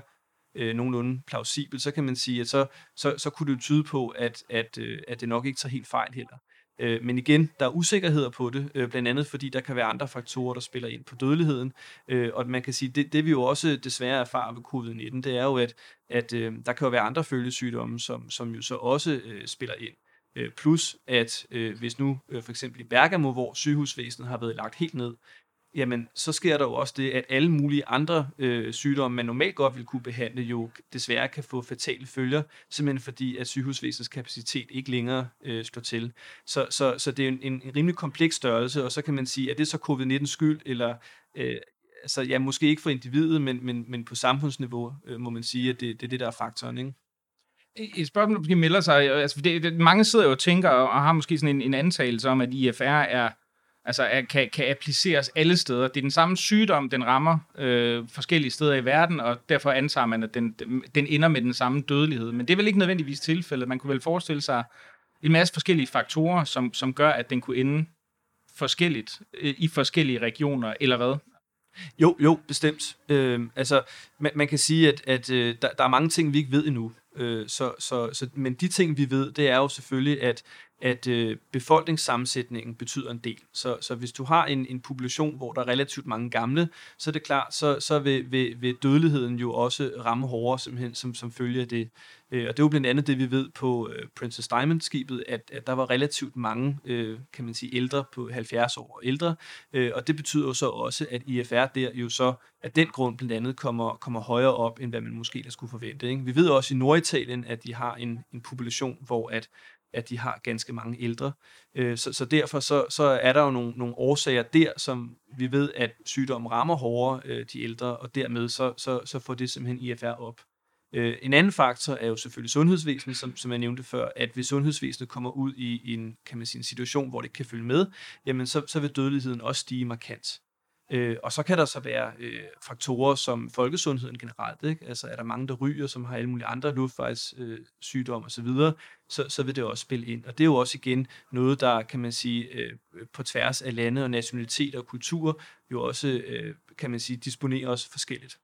øh, nogenlunde plausibelt, så kan man sige, at så, så, så kunne det tyde på, at, at, øh, at det nok ikke tager helt fejl heller. Øh, men igen, der er usikkerheder på det, øh, blandt andet fordi der kan være andre faktorer, der spiller ind på dødeligheden. Øh, og man kan sige, det, det vi jo også desværre erfarer ved covid-19, det er jo, at, at øh, der kan jo være andre følgesygdomme, som, som jo så også øh, spiller ind. Øh, plus at øh, hvis nu øh, for eksempel i Bergamo, hvor sygehusvæsenet har været lagt helt ned, jamen så sker der jo også det, at alle mulige andre øh, sygdomme, man normalt godt vil kunne behandle, jo desværre kan få fatale følger, simpelthen fordi, at sygehusvæsenets kapacitet ikke længere øh, slår til. Så, så, så det er en, en, en rimelig kompleks størrelse, og så kan man sige, at det så covid-19 skyld, eller øh, altså, ja, måske ikke for individet, men, men, men på samfundsniveau øh, må man sige, at det, det er det, der er faktoren, ikke? Et spørgsmål, der melder sig, altså det, det, mange sidder jo og tænker, og har måske sådan en, en antagelse om, at IFR er Altså er, kan, kan appliceres alle steder. Det er den samme sygdom, den rammer øh, forskellige steder i verden, og derfor antager man, at den, den ender med den samme dødelighed. Men det er vel ikke nødvendigvis tilfældet. Man kunne vel forestille sig en masse forskellige faktorer, som, som gør, at den kunne ende forskelligt øh, i forskellige regioner, eller hvad? Jo, jo, bestemt. Øh, altså, man, man kan sige, at, at øh, der, der er mange ting, vi ikke ved endnu. Øh, så, så, så, men de ting, vi ved, det er jo selvfølgelig, at at øh, befolkningssammensætningen betyder en del. Så, så hvis du har en, en population, hvor der er relativt mange gamle, så er det klart, så, så vil, vil, vil dødeligheden jo også ramme hårdere simpelthen, som, som følge af det. Øh, og det er jo blandt andet det, vi ved på øh, Princess Diamond-skibet, at, at der var relativt mange, øh, kan man sige, ældre på 70 år og ældre. Øh, og det betyder jo så også, at IFR der jo så af den grund blandt andet kommer, kommer højere op, end hvad man måske der skulle forvente. Ikke? Vi ved også i Norditalien, at de har en, en population, hvor at at de har ganske mange ældre. Øh, så, så derfor så, så er der jo nogle, nogle årsager der, som vi ved, at sygdommen rammer hårdere øh, de ældre, og dermed så, så, så får det simpelthen IFR op. Øh, en anden faktor er jo selvfølgelig sundhedsvæsenet, som, som jeg nævnte før, at hvis sundhedsvæsenet kommer ud i, i en, kan man sige, en situation, hvor det ikke kan følge med, jamen så, så vil dødeligheden også stige markant. Øh, og så kan der så være øh, faktorer som folkesundheden generelt. Ikke? Altså er der mange, der ryger, som har alle mulige andre luftvejssygdomme øh, osv., så, så vil det også spille ind. Og det er jo også igen noget, der kan man sige øh, på tværs af lande og nationaliteter og kulturer, jo også øh, kan man sige disponerer os forskelligt.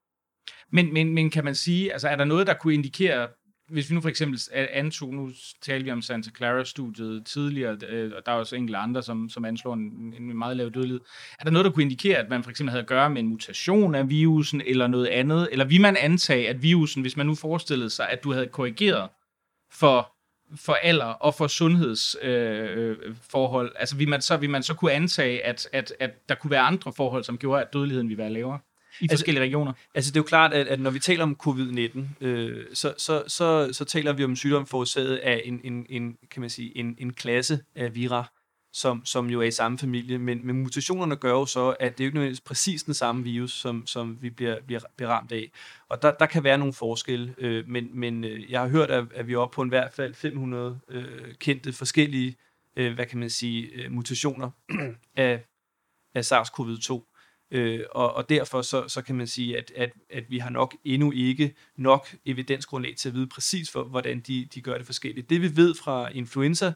Men, men, men kan man sige, altså er der noget, der kunne indikere hvis vi nu for eksempel antog, nu talte vi om Santa Clara-studiet tidligere, øh, og der er også enkelte andre, som, som anslår en, en meget lav dødelighed. Er der noget, der kunne indikere, at man for eksempel havde at gøre med en mutation af virusen, eller noget andet? Eller vil man antage, at virusen, hvis man nu forestillede sig, at du havde korrigeret for, for alder og for sundhedsforhold? Øh, øh altså vil man, så, vil man så kunne antage, at, at, at der kunne være andre forhold, som gjorde, at dødeligheden ville være lavere? I altså, forskellige regioner? Altså det er jo klart, at, at når vi taler om covid-19, øh, så, så, så, så taler vi om sygdom forårsaget af en, en, en, kan man sige, en, en klasse af vira, som, som jo er i samme familie, men, men mutationerne gør jo så, at det er jo ikke nødvendigvis præcis den samme virus, som, som vi bliver, bliver beramt af. Og der, der kan være nogle forskelle, øh, men, men øh, jeg har hørt, at, at vi er oppe på i hvert fald 500 øh, kendte forskellige, øh, hvad kan man sige, øh, mutationer af, af SARS-CoV-2. Øh, og, og derfor så, så kan man sige, at, at, at vi har nok endnu ikke nok evidensgrundlag til at vide præcis, for, hvordan de, de gør det forskelligt. Det vi ved fra influenza,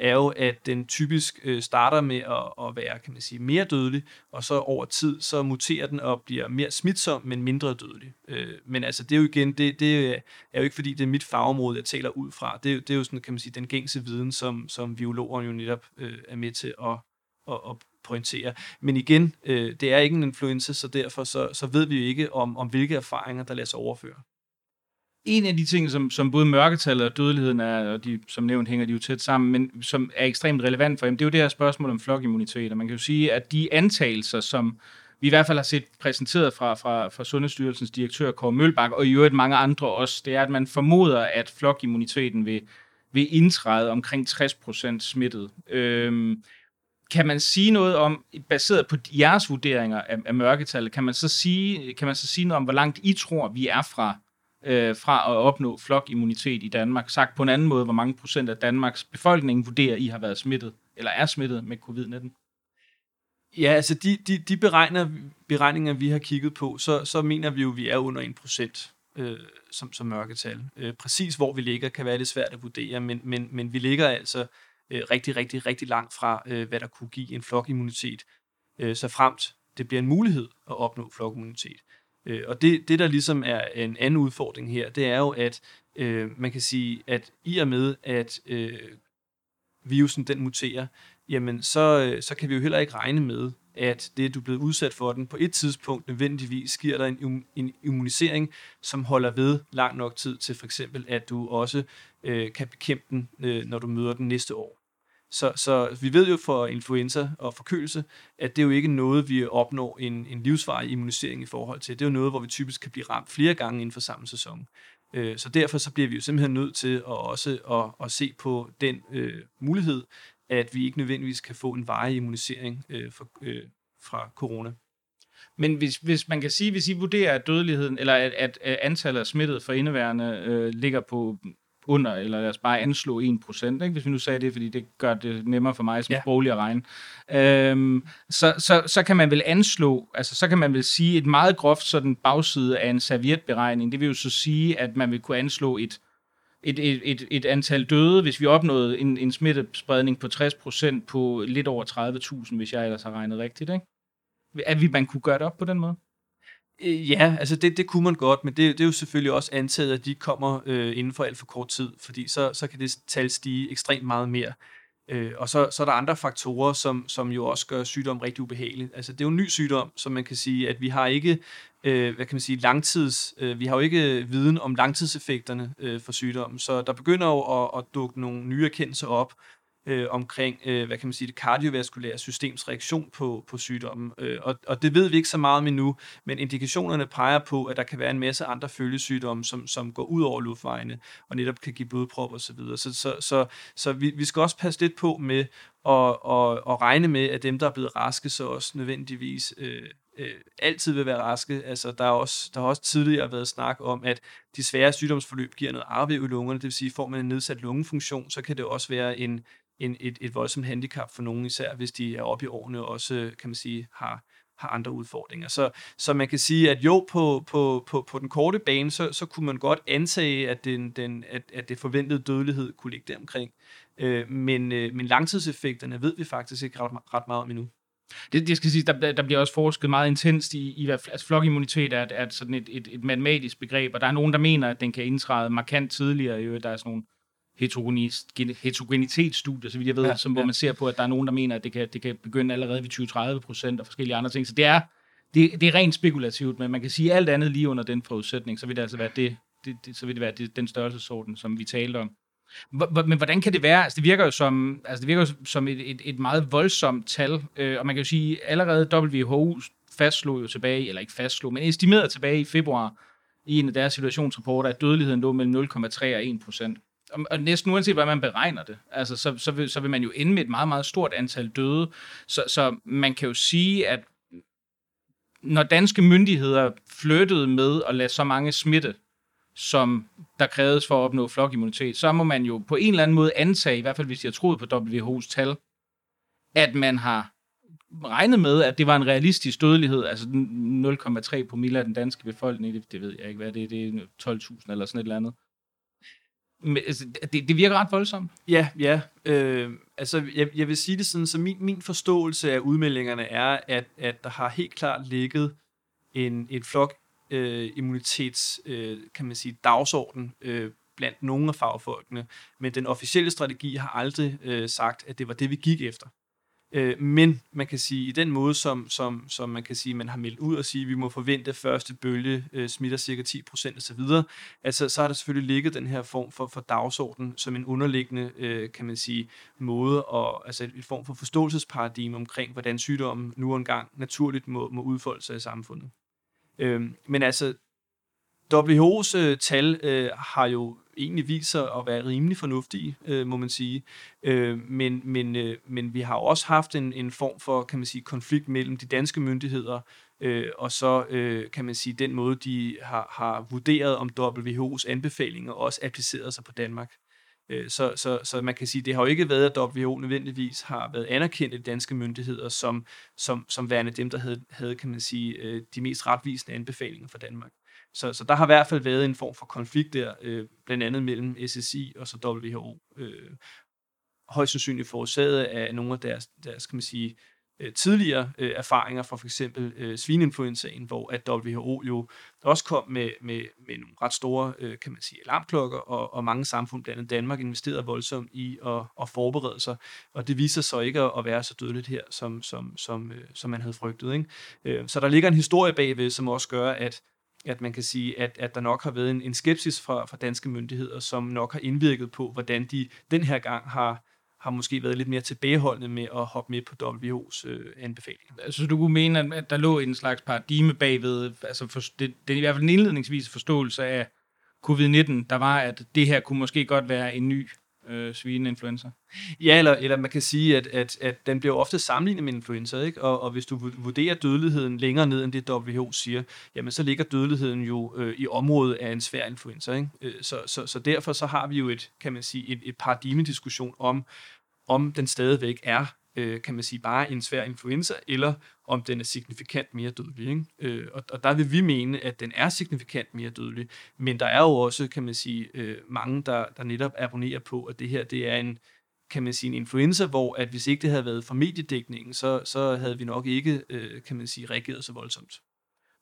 er jo, at den typisk øh, starter med at, at være kan man sige, mere dødelig, og så over tid, så muterer den og bliver mere smitsom, men mindre dødelig. Øh, men altså, det er jo igen, det, det er jo ikke fordi, det er mit fagområde, jeg taler ud fra. Det, det er jo sådan, kan man sige, den gængse viden, som, som biologer jo netop øh, er med til at, at, at pointere. Men igen, øh, det er ikke en influenza, så derfor så, så ved vi jo ikke om, om hvilke erfaringer, der lader sig overføre. En af de ting, som, som både mørketallet og dødeligheden er, og de, som nævnt hænger de jo tæt sammen, men som er ekstremt relevant for dem, det er jo det her spørgsmål om flokimmunitet. Og man kan jo sige, at de antagelser, som vi i hvert fald har set præsenteret fra, fra, fra Sundhedsstyrelsens direktør Kåre Mølbak, og i øvrigt mange andre også, det er, at man formoder, at flokimmuniteten vil, vil indtræde omkring 60% smittet. Øhm, kan man sige noget om, baseret på jeres vurderinger af, af mørketallet, kan man, så sige, kan man så sige noget om, hvor langt I tror, vi er fra, øh, fra at opnå flokimmunitet i Danmark? Sagt på en anden måde, hvor mange procent af Danmarks befolkning vurderer, I har været smittet, eller er smittet med covid-19? Ja, altså de, de, de beregner, beregninger, vi har kigget på, så, så mener vi jo, at vi er under 1% øh, som, som mørketal. Øh, præcis hvor vi ligger, kan være lidt svært at vurdere, men, men, men vi ligger altså øh, rigtig, rigtig, rigtig langt fra, øh, hvad der kunne give en flokimmunitet, øh, så fremt det bliver en mulighed at opnå flokimmunitet. Øh, og det, det, der ligesom er en anden udfordring her, det er jo, at øh, man kan sige, at i og med, at øh, virusen den muterer, jamen så, øh, så kan vi jo heller ikke regne med, at det, du er blevet udsat for den, på et tidspunkt nødvendigvis giver dig en, en immunisering, som holder ved lang nok tid til for eksempel, at du også øh, kan bekæmpe den, øh, når du møder den næste år. Så, så vi ved jo for influenza og forkølelse, at det er jo ikke noget, vi opnår en, en livsvarig immunisering i forhold til. Det er jo noget, hvor vi typisk kan blive ramt flere gange inden for samme sæson. Øh, så derfor så bliver vi jo simpelthen nødt til at også at, at se på den øh, mulighed, at vi ikke nødvendigvis kan få en varig immunisering øh, for, øh, fra corona. Men hvis, hvis man kan sige, hvis I vurderer, at dødeligheden, eller at, at, antallet af smittede for indeværende øh, ligger på under, eller lad os bare anslå 1%, ikke? hvis vi nu sagde det, fordi det gør det nemmere for mig som ja. sproglig at regne, øhm, så, så, så kan man vel anslå, altså så kan man vel sige et meget groft sådan bagside af en servietberegning, det vil jo så sige, at man vil kunne anslå et, et, et, et, et antal døde, hvis vi opnåede en, en smittespredning på 60% på lidt over 30.000, hvis jeg ellers har regnet rigtigt, ikke? At vi, man kunne gøre det op på den måde? Øh, ja, altså det, det kunne man godt, men det, det er jo selvfølgelig også antaget, at de kommer øh, inden for alt for kort tid, fordi så, så kan det tal stige ekstremt meget mere. Øh, og så, så er der andre faktorer, som, som jo også gør sygdom rigtig ubehagelig. Altså det er jo en ny sygdom, som man kan sige, at vi har ikke, øh, hvad kan man sige, langtids, øh, vi har jo ikke viden om langtidseffekterne øh, for sygdommen, så der begynder jo at, at dukke nogle nye erkendelser op, øh, omkring, øh, hvad kan man sige, det kardiovaskulære systems reaktion på, på sygdommen. Øh, og, og det ved vi ikke så meget om endnu, men indikationerne peger på, at der kan være en masse andre følgesygdomme, som, som går ud over luftvejene, og netop kan give blodprop og så videre. Så, så, så, så vi, vi skal også passe lidt på med at, at, at regne med, at dem, der er blevet raske, så også nødvendigvis øh, øh, altid vil være raske. Altså, der, er også, der har også tidligere været snak om, at de svære sygdomsforløb giver noget arvæv i lungerne, det vil sige, får man en nedsat lungefunktion, så kan det også være en, en, et, et voldsomt handicap for nogen, især hvis de er oppe i årene og også, kan man sige, har, har andre udfordringer. Så, så man kan sige, at jo, på, på, på, på den korte bane, så, så kunne man godt antage, at, den, den, at, at det forventede dødelighed kunne ligge deromkring. Øh, men, øh, men langtidseffekterne ved vi faktisk ikke ret, ret meget om endnu. Det, det skal sige, der, der bliver også forsket meget intenst i, i hvad altså flokimmunitet er, er sådan et, et, et matematisk begreb, og der er nogen, der mener, at den kan indtræde markant tidligere. Jo, der er sådan nogle heterogenitetsstudie, så vidt jeg ved, ja, som, hvor ja. man ser på, at der er nogen, der mener, at det kan, det kan begynde allerede ved 20-30 procent og forskellige andre ting. Så det er, det, det er rent spekulativt, men man kan sige alt andet lige under den forudsætning, så vil det altså være det, det, det så vil det være det, den størrelsesorden, som vi talte om. Men hvordan kan det være? Altså, det virker jo som, altså, det virker jo som et, et, et meget voldsomt tal, øh, og man kan jo sige, allerede WHO fastslog jo tilbage, eller ikke fastslog, men estimerede tilbage i februar i en af deres situationsrapporter, at dødeligheden lå mellem 0,3 og 1 procent. Og, næsten uanset, hvad man beregner det, altså, så, så, vil, så vil man jo ende med et meget, meget stort antal døde. Så, så man kan jo sige, at når danske myndigheder flyttede med at lade så mange smitte, som der kræves for at opnå flokimmunitet, så må man jo på en eller anden måde antage, i hvert fald hvis de har troet på WHO's tal, at man har regnet med, at det var en realistisk dødelighed, altså 0,3 promille af den danske befolkning, det, det ved jeg ikke, hvad det er, det er 12.000 eller sådan et eller andet. Men, altså, det, det virker ret voldsomt. Ja, ja. Øh, altså, jeg, jeg vil sige det sådan, så min, min forståelse af udmeldingerne er, at, at der har helt klart ligget en, en flok øh, immunitets, øh, kan man sige, dagsorden øh, blandt nogle af fagfolkene, men den officielle strategi har aldrig øh, sagt, at det var det, vi gik efter. Øh, men man kan sige, i den måde, som, som, som man kan sige, man har meldt ud og sige, at vi må forvente, at første bølge øh, smitter cirka 10% osv., altså, så har der selvfølgelig ligget den her form for, for dagsorden som en underliggende, øh, kan man sige, måde, og altså en form for forståelsesparadigme omkring, hvordan sygdommen nu engang naturligt må, må udfolde sig i samfundet. Øh, men altså, WHO's øh, tal øh, har jo egentlig viser at være rimelig fornuftige, øh, må man sige. Øh, men, men, øh, men vi har også haft en, en form for, kan man sige, konflikt mellem de danske myndigheder øh, og så, øh, kan man sige, den måde, de har, har vurderet, om WHO's anbefalinger også appliceret sig på Danmark. Øh, så, så, så man kan sige, det har jo ikke været, at WHO nødvendigvis har været anerkendt af de danske myndigheder som, som, som værende dem, der havde, havde kan man sige, øh, de mest retvisende anbefalinger for Danmark. Så, så der har i hvert fald været en form for konflikt der, øh, blandt andet mellem SSI og så WHO. Øh, højst sandsynligt forårsaget af nogle af deres, deres kan man sige, øh, tidligere øh, erfaringer fra for eksempel øh, svineinfluenzaen, hvor at WHO jo også kom med, med, med nogle ret store, øh, kan man sige, alarmklokker, og, og mange samfund, blandt andet Danmark, investerede voldsomt i at, at forberede sig, og det viser sig ikke at være så dødeligt her, som, som, som, øh, som man havde frygtet. Ikke? Øh, så der ligger en historie bagved, som også gør, at at man kan sige, at, at der nok har været en, en skepsis fra, fra danske myndigheder, som nok har indvirket på, hvordan de den her gang har, har måske været lidt mere tilbageholdende med at hoppe med på WHO's øh, anbefalinger. Altså du kunne mene, at der lå en slags paradigme bagved, altså for, det, det er i hvert fald en indledningsvis forståelse af covid-19, der var, at det her kunne måske godt være en ny øh, svineinfluenza. Ja, eller, eller man kan sige, at, at, at den bliver ofte sammenlignet med influenza, ikke? Og, og hvis du vurderer dødeligheden længere ned end det WHO siger, jamen så ligger dødeligheden jo øh, i området af en svær influenza. Ikke? Øh, så, så, så derfor så har vi jo et, kan man sige, et, et paradigmediskussion om, om den stadigvæk er øh, kan man sige, bare en svær influenza, eller om den er signifikant mere dødelig. Ikke? Øh, og, og der vil vi mene, at den er signifikant mere dødelig, men der er jo også, kan man sige, øh, mange, der, der netop abonnerer på, at det her det er en, kan man sige, en influenza, hvor at hvis ikke det havde været for mediedækningen, så, så havde vi nok ikke, øh, kan man sige, reageret så voldsomt.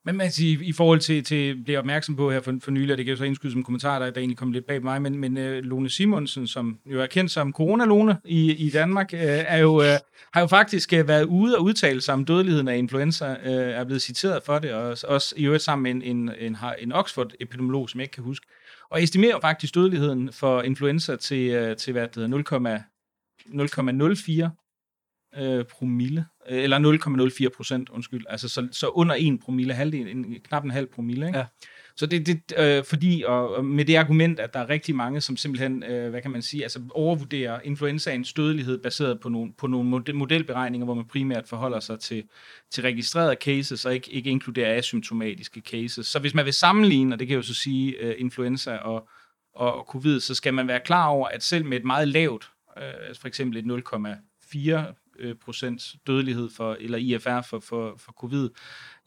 Men man siger, i forhold til, til det opmærksom på her for, for nylig, og det kan jo så indskyde som kommentar, der, der egentlig kom lidt bag mig, men, men uh, Lone Simonsen, som jo er kendt som corona i, i Danmark, uh, er jo, uh, har jo faktisk uh, været ude og udtale sig om dødeligheden af influenza, uh, er blevet citeret for det, og også i øvrigt sammen med en, en, en, en Oxford-epidemiolog, som jeg ikke kan huske, og estimerer faktisk dødeligheden for influenza til, uh, til hvad det hedder, 0,04 øh, promille, øh, eller 0,04 procent, undskyld, altså så, så under 1 promille, halvdelen, en, knap en halv promille, ikke? Ja. Så det er øh, fordi, og, med det argument, at der er rigtig mange, som simpelthen, øh, hvad kan man sige, altså overvurderer influenzaens dødelighed baseret på nogle, på nogle modelberegninger, hvor man primært forholder sig til, til registrerede cases, og ikke, ikke inkluderer asymptomatiske cases. Så hvis man vil sammenligne, og det kan jo så sige øh, influenza og, og, og covid, så skal man være klar over, at selv med et meget lavt, øh, for eksempel et 0,4 øh, procent dødelighed for, eller IFR for, for, for covid,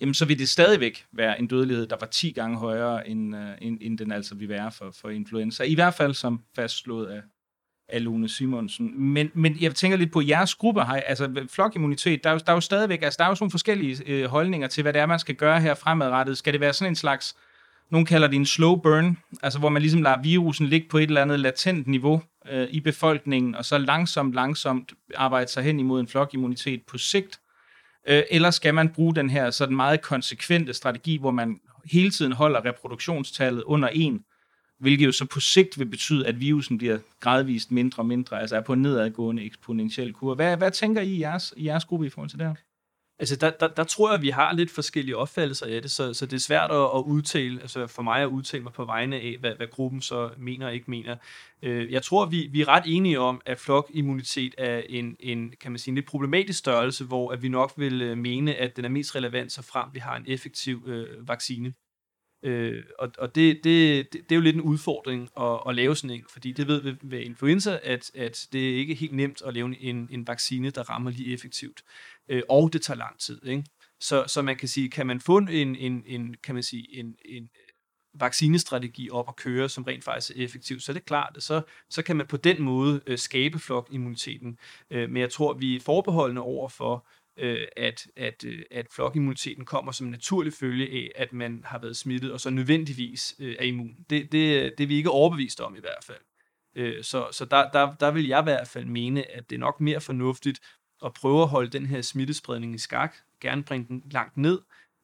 jamen så vil det stadigvæk være en dødelighed, der var 10 gange højere, end, øh, end, end den altså vil være for, for influenza. I hvert fald som fastslået af, af Lone Simonsen. Men, men jeg tænker lidt på jeres gruppe her, altså flokimmunitet, der er jo, der er jo stadigvæk, altså der er jo sådan forskellige øh, holdninger til, hvad det er, man skal gøre her fremadrettet. Skal det være sådan en slags nogen kalder det en slow burn, altså hvor man ligesom lader virusen ligge på et eller andet latent niveau øh, i befolkningen, og så langsomt, langsomt arbejde sig hen imod en flokimmunitet på sigt. Øh, eller skal man bruge den her sådan meget konsekvente strategi, hvor man hele tiden holder reproduktionstallet under en, hvilket jo så på sigt vil betyde, at virusen bliver gradvist mindre og mindre, altså er på en nedadgående eksponentiel kurve. Hvad, hvad tænker I i jeres, i jeres gruppe i forhold til det her? Altså, der, der, der tror jeg, at vi har lidt forskellige opfattelser af det, så, så det er svært at, at udtale, altså for mig at udtale mig på vegne af, hvad, hvad gruppen så mener og ikke mener. Øh, jeg tror, vi, vi er ret enige om, at flokimmunitet er en, en, kan man sige, en lidt problematisk størrelse, hvor at vi nok vil øh, mene, at den er mest relevant, så frem vi har en effektiv øh, vaccine. Øh, og og det, det, det, det er jo lidt en udfordring at, at lave sådan en, fordi det ved vi ved influenza, at, at det er ikke helt nemt at lave en, en vaccine, der rammer lige effektivt. Øh, og det tager lang tid. Ikke? Så, så man kan sige, kan man få en, en, en, kan man sige, en, en øh, vaccinestrategi op at køre, som rent faktisk er effektiv, så er det klart, at så, så kan man på den måde øh, skabe flokimmuniteten. Øh, men jeg tror, vi er forbeholdende over for, øh, at, at, øh, at flokimmuniteten kommer som en naturlig følge af, at man har været smittet, og så nødvendigvis øh, er immun. Det, det, det er vi ikke overbevist om i hvert fald. Øh, så så der, der, der vil jeg i hvert fald mene, at det er nok mere fornuftigt at prøve at holde den her smittespredning i skak, gerne bringe den langt ned,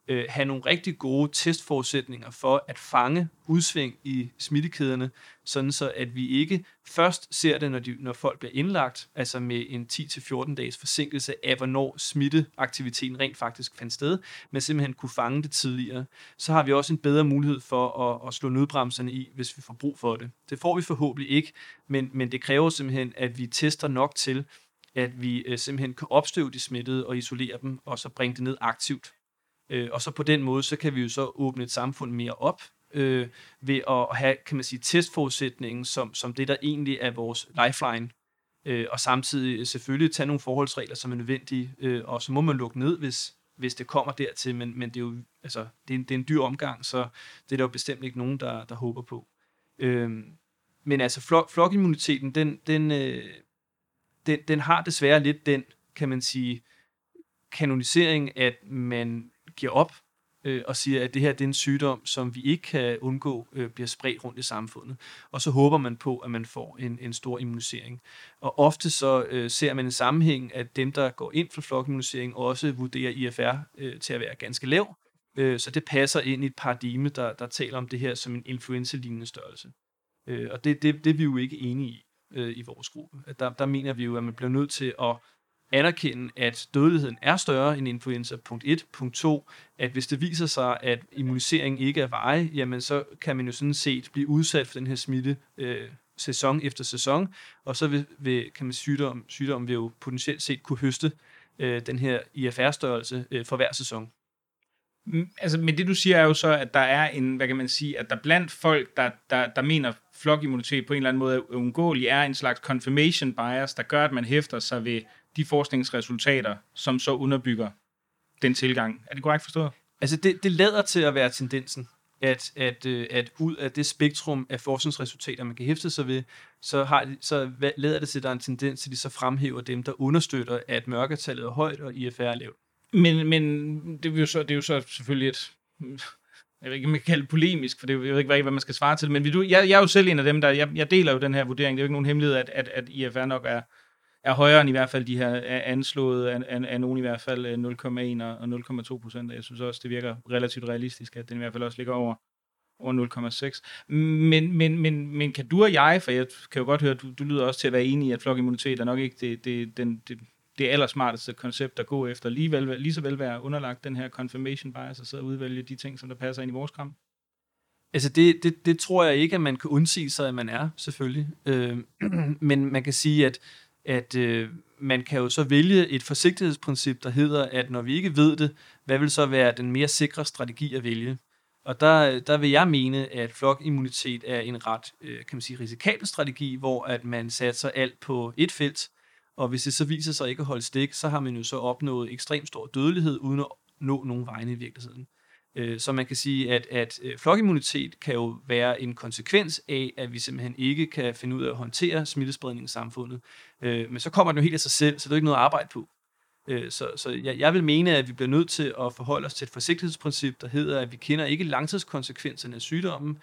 øh, have nogle rigtig gode testforudsætninger for at fange udsving i smittekæderne, sådan så at vi ikke først ser det, når, de, når folk bliver indlagt, altså med en 10-14 dages forsinkelse af, hvornår smitteaktiviteten rent faktisk fandt sted, men simpelthen kunne fange det tidligere. Så har vi også en bedre mulighed for at, at slå nødbremserne i, hvis vi får brug for det. Det får vi forhåbentlig ikke, men, men det kræver simpelthen, at vi tester nok til, at vi øh, simpelthen kan opstøve de smittede og isolere dem, og så bringe det ned aktivt. Øh, og så på den måde, så kan vi jo så åbne et samfund mere op, øh, ved at have, kan man sige, testforudsætningen som, som det, der egentlig er vores lifeline. Øh, og samtidig selvfølgelig tage nogle forholdsregler, som er nødvendige, øh, og så må man lukke ned, hvis, hvis det kommer dertil, men, men det er jo altså, det er, en, det er en dyr omgang, så det er der jo bestemt ikke nogen, der, der håber på. Øh, men altså flok, flokimmuniteten, den, den, øh, den, den har desværre lidt den, kan man sige, kanonisering, at man giver op øh, og siger, at det her det er en sygdom, som vi ikke kan undgå øh, bliver spredt rundt i samfundet. Og så håber man på, at man får en, en stor immunisering. Og ofte så øh, ser man en sammenhæng, at dem, der går ind for flokimmunisering, også vurderer IFR øh, til at være ganske lav. Øh, så det passer ind i et paradigme, der, der taler om det her som en influenza-lignende størrelse. Øh, og det, det, det er vi jo ikke enige i øh, i vores gruppe. Der, der mener vi jo, at man bliver nødt til at anerkende, at dødeligheden er større end influenza. Punkt 1. Punkt 2. At hvis det viser sig, at immunisering ikke er veje, jamen så kan man jo sådan set blive udsat for den her smitte øh, sæson efter sæson, og så vil, vil kan man sygdom, sygdom vil jo potentielt set kunne høste øh, den her IFR-størrelse øh, for hver sæson. Altså, men det du siger er jo så, at der er en, hvad kan man sige, at der blandt folk, der, der, der mener flokimmunitet på en eller anden måde er uundgåelig, er en slags confirmation bias, der gør, at man hæfter sig ved de forskningsresultater, som så underbygger den tilgang. Er det korrekt forstået? Altså det, det lader til at være tendensen, at, at, øh, at ud af det spektrum af forskningsresultater, man kan hæfte sig ved, så, har de, så lader det til, at der er en tendens til, at de så fremhæver dem, der understøtter, at mørketallet er højt og IFR er lavt. Men, men det, er jo så, det er jo så selvfølgelig et, jeg ved ikke, om man kan kalde det polemisk, for det, jeg ved ikke, hvad man skal svare til men jeg, jeg er jo selv en af dem, der, jeg, jeg deler jo den her vurdering, det er jo ikke nogen hemmelighed, at, at, at IFR nok er, er højere end i hvert fald de her anslået af, af, af nogen i hvert fald øh, 0,1 og 0,2 procent. Jeg synes også, det virker relativt realistisk, at den i hvert fald også ligger over, over 0,6. Men, men, men, men kan du og jeg, for jeg kan jo godt høre, du, du lyder også til at være enig i, at flokimmunitet er nok ikke det, det, den, det, det allersmarteste koncept at gå efter. Lige, vel, lige så vel være underlagt den her confirmation bias og sidde og udvælge de ting, som der passer ind i vores kram. Altså det, det, det tror jeg ikke, at man kan undsige sig, at man er, selvfølgelig. Øh, men man kan sige, at at øh, man kan jo så vælge et forsigtighedsprincip, der hedder, at når vi ikke ved det, hvad vil så være den mere sikre strategi at vælge? Og der, der vil jeg mene, at flokimmunitet er en ret øh, kan man sige, risikabel strategi, hvor at man satser alt på et felt, og hvis det så viser sig ikke at holde stik, så har man jo så opnået ekstremt stor dødelighed, uden at nå nogen vegne i virkeligheden. Øh, så man kan sige, at, at øh, flokimmunitet kan jo være en konsekvens af, at vi simpelthen ikke kan finde ud af at håndtere smittespredningen i samfundet. Øh, men så kommer den jo helt af sig selv, så det er ikke noget at arbejde på. Øh, så, så jeg, jeg vil mene, at vi bliver nødt til at forholde os til et forsigtighedsprincip, der hedder, at vi kender ikke langtidskonsekvenserne af sygdommen,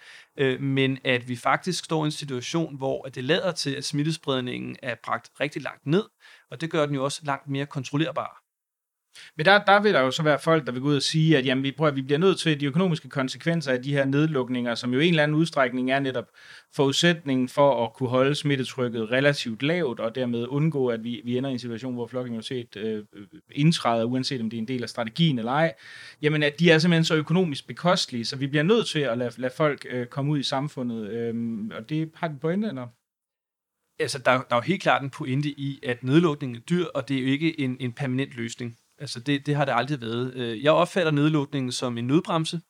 men at vi faktisk står i en situation, hvor det lader til, at smittespredningen er bragt rigtig langt ned, og det gør den jo også langt mere kontrollerbar. Men der, der vil der jo så være folk, der vil gå ud og sige, at jamen, vi, prøver, vi bliver nødt til de økonomiske konsekvenser af de her nedlukninger, som jo i en eller anden udstrækning er netop forudsætningen for at kunne holde smittetrykket relativt lavt, og dermed undgå, at vi, vi ender i en situation, hvor flokimmunitet øh, indtræder, uanset om det er en del af strategien eller ej. Jamen, at de er simpelthen så økonomisk bekostelige, så vi bliver nødt til at lade, lade folk øh, komme ud i samfundet. Øh, og det har de pointe, eller? Altså, der, der er jo helt klart en pointe i, at nedlukningen er dyr, og det er jo ikke en, en permanent løsning. Altså det, det har det aldrig været. Øh, jeg opfatter nedlukningen som en nødbremse,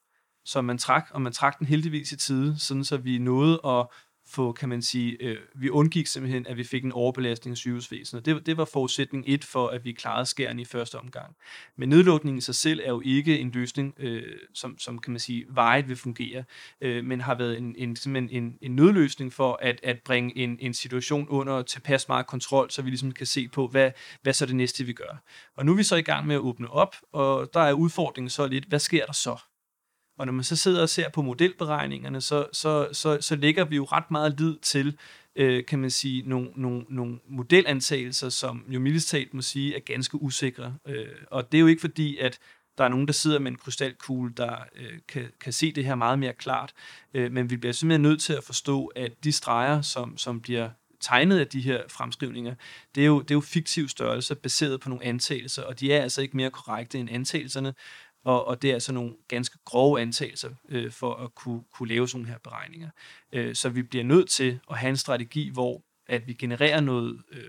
som man trak, og man trak den heldigvis i tide, sådan så vi nåede at få, kan man sige, øh, vi undgik simpelthen, at vi fik en overbelastning af sygehusvæsenet. Det, det var forudsætning et for, at vi klarede skæren i første omgang. Men nedlukningen i sig selv er jo ikke en løsning, øh, som, som kan man sige, vejet vil fungere, øh, men har været en, en, simpelthen en, en nødløsning for at, at bringe en, en situation under tilpas meget kontrol, så vi ligesom kan se på, hvad, hvad så det næste, vi gør. Og nu er vi så i gang med at åbne op, og der er udfordringen så lidt, hvad sker der så? Og når man så sidder og ser på modelberegningerne, så, så, så, så ligger vi jo ret meget lid til, øh, kan man sige, nogle, nogle, nogle modelantagelser, som jo mildest må sige er ganske usikre. Øh, og det er jo ikke fordi, at der er nogen, der sidder med en krystalkugle, der øh, kan, kan se det her meget mere klart. Øh, men vi bliver simpelthen nødt til at forstå, at de streger, som, som bliver tegnet af de her fremskrivninger, det er jo, det er jo fiktiv størrelse baseret på nogle antagelser, og de er altså ikke mere korrekte end antagelserne, og, og det er altså nogle ganske grove antagelser øh, for at kunne, kunne lave sådan her beregninger. Øh, så vi bliver nødt til at have en strategi, hvor at vi genererer noget, øh,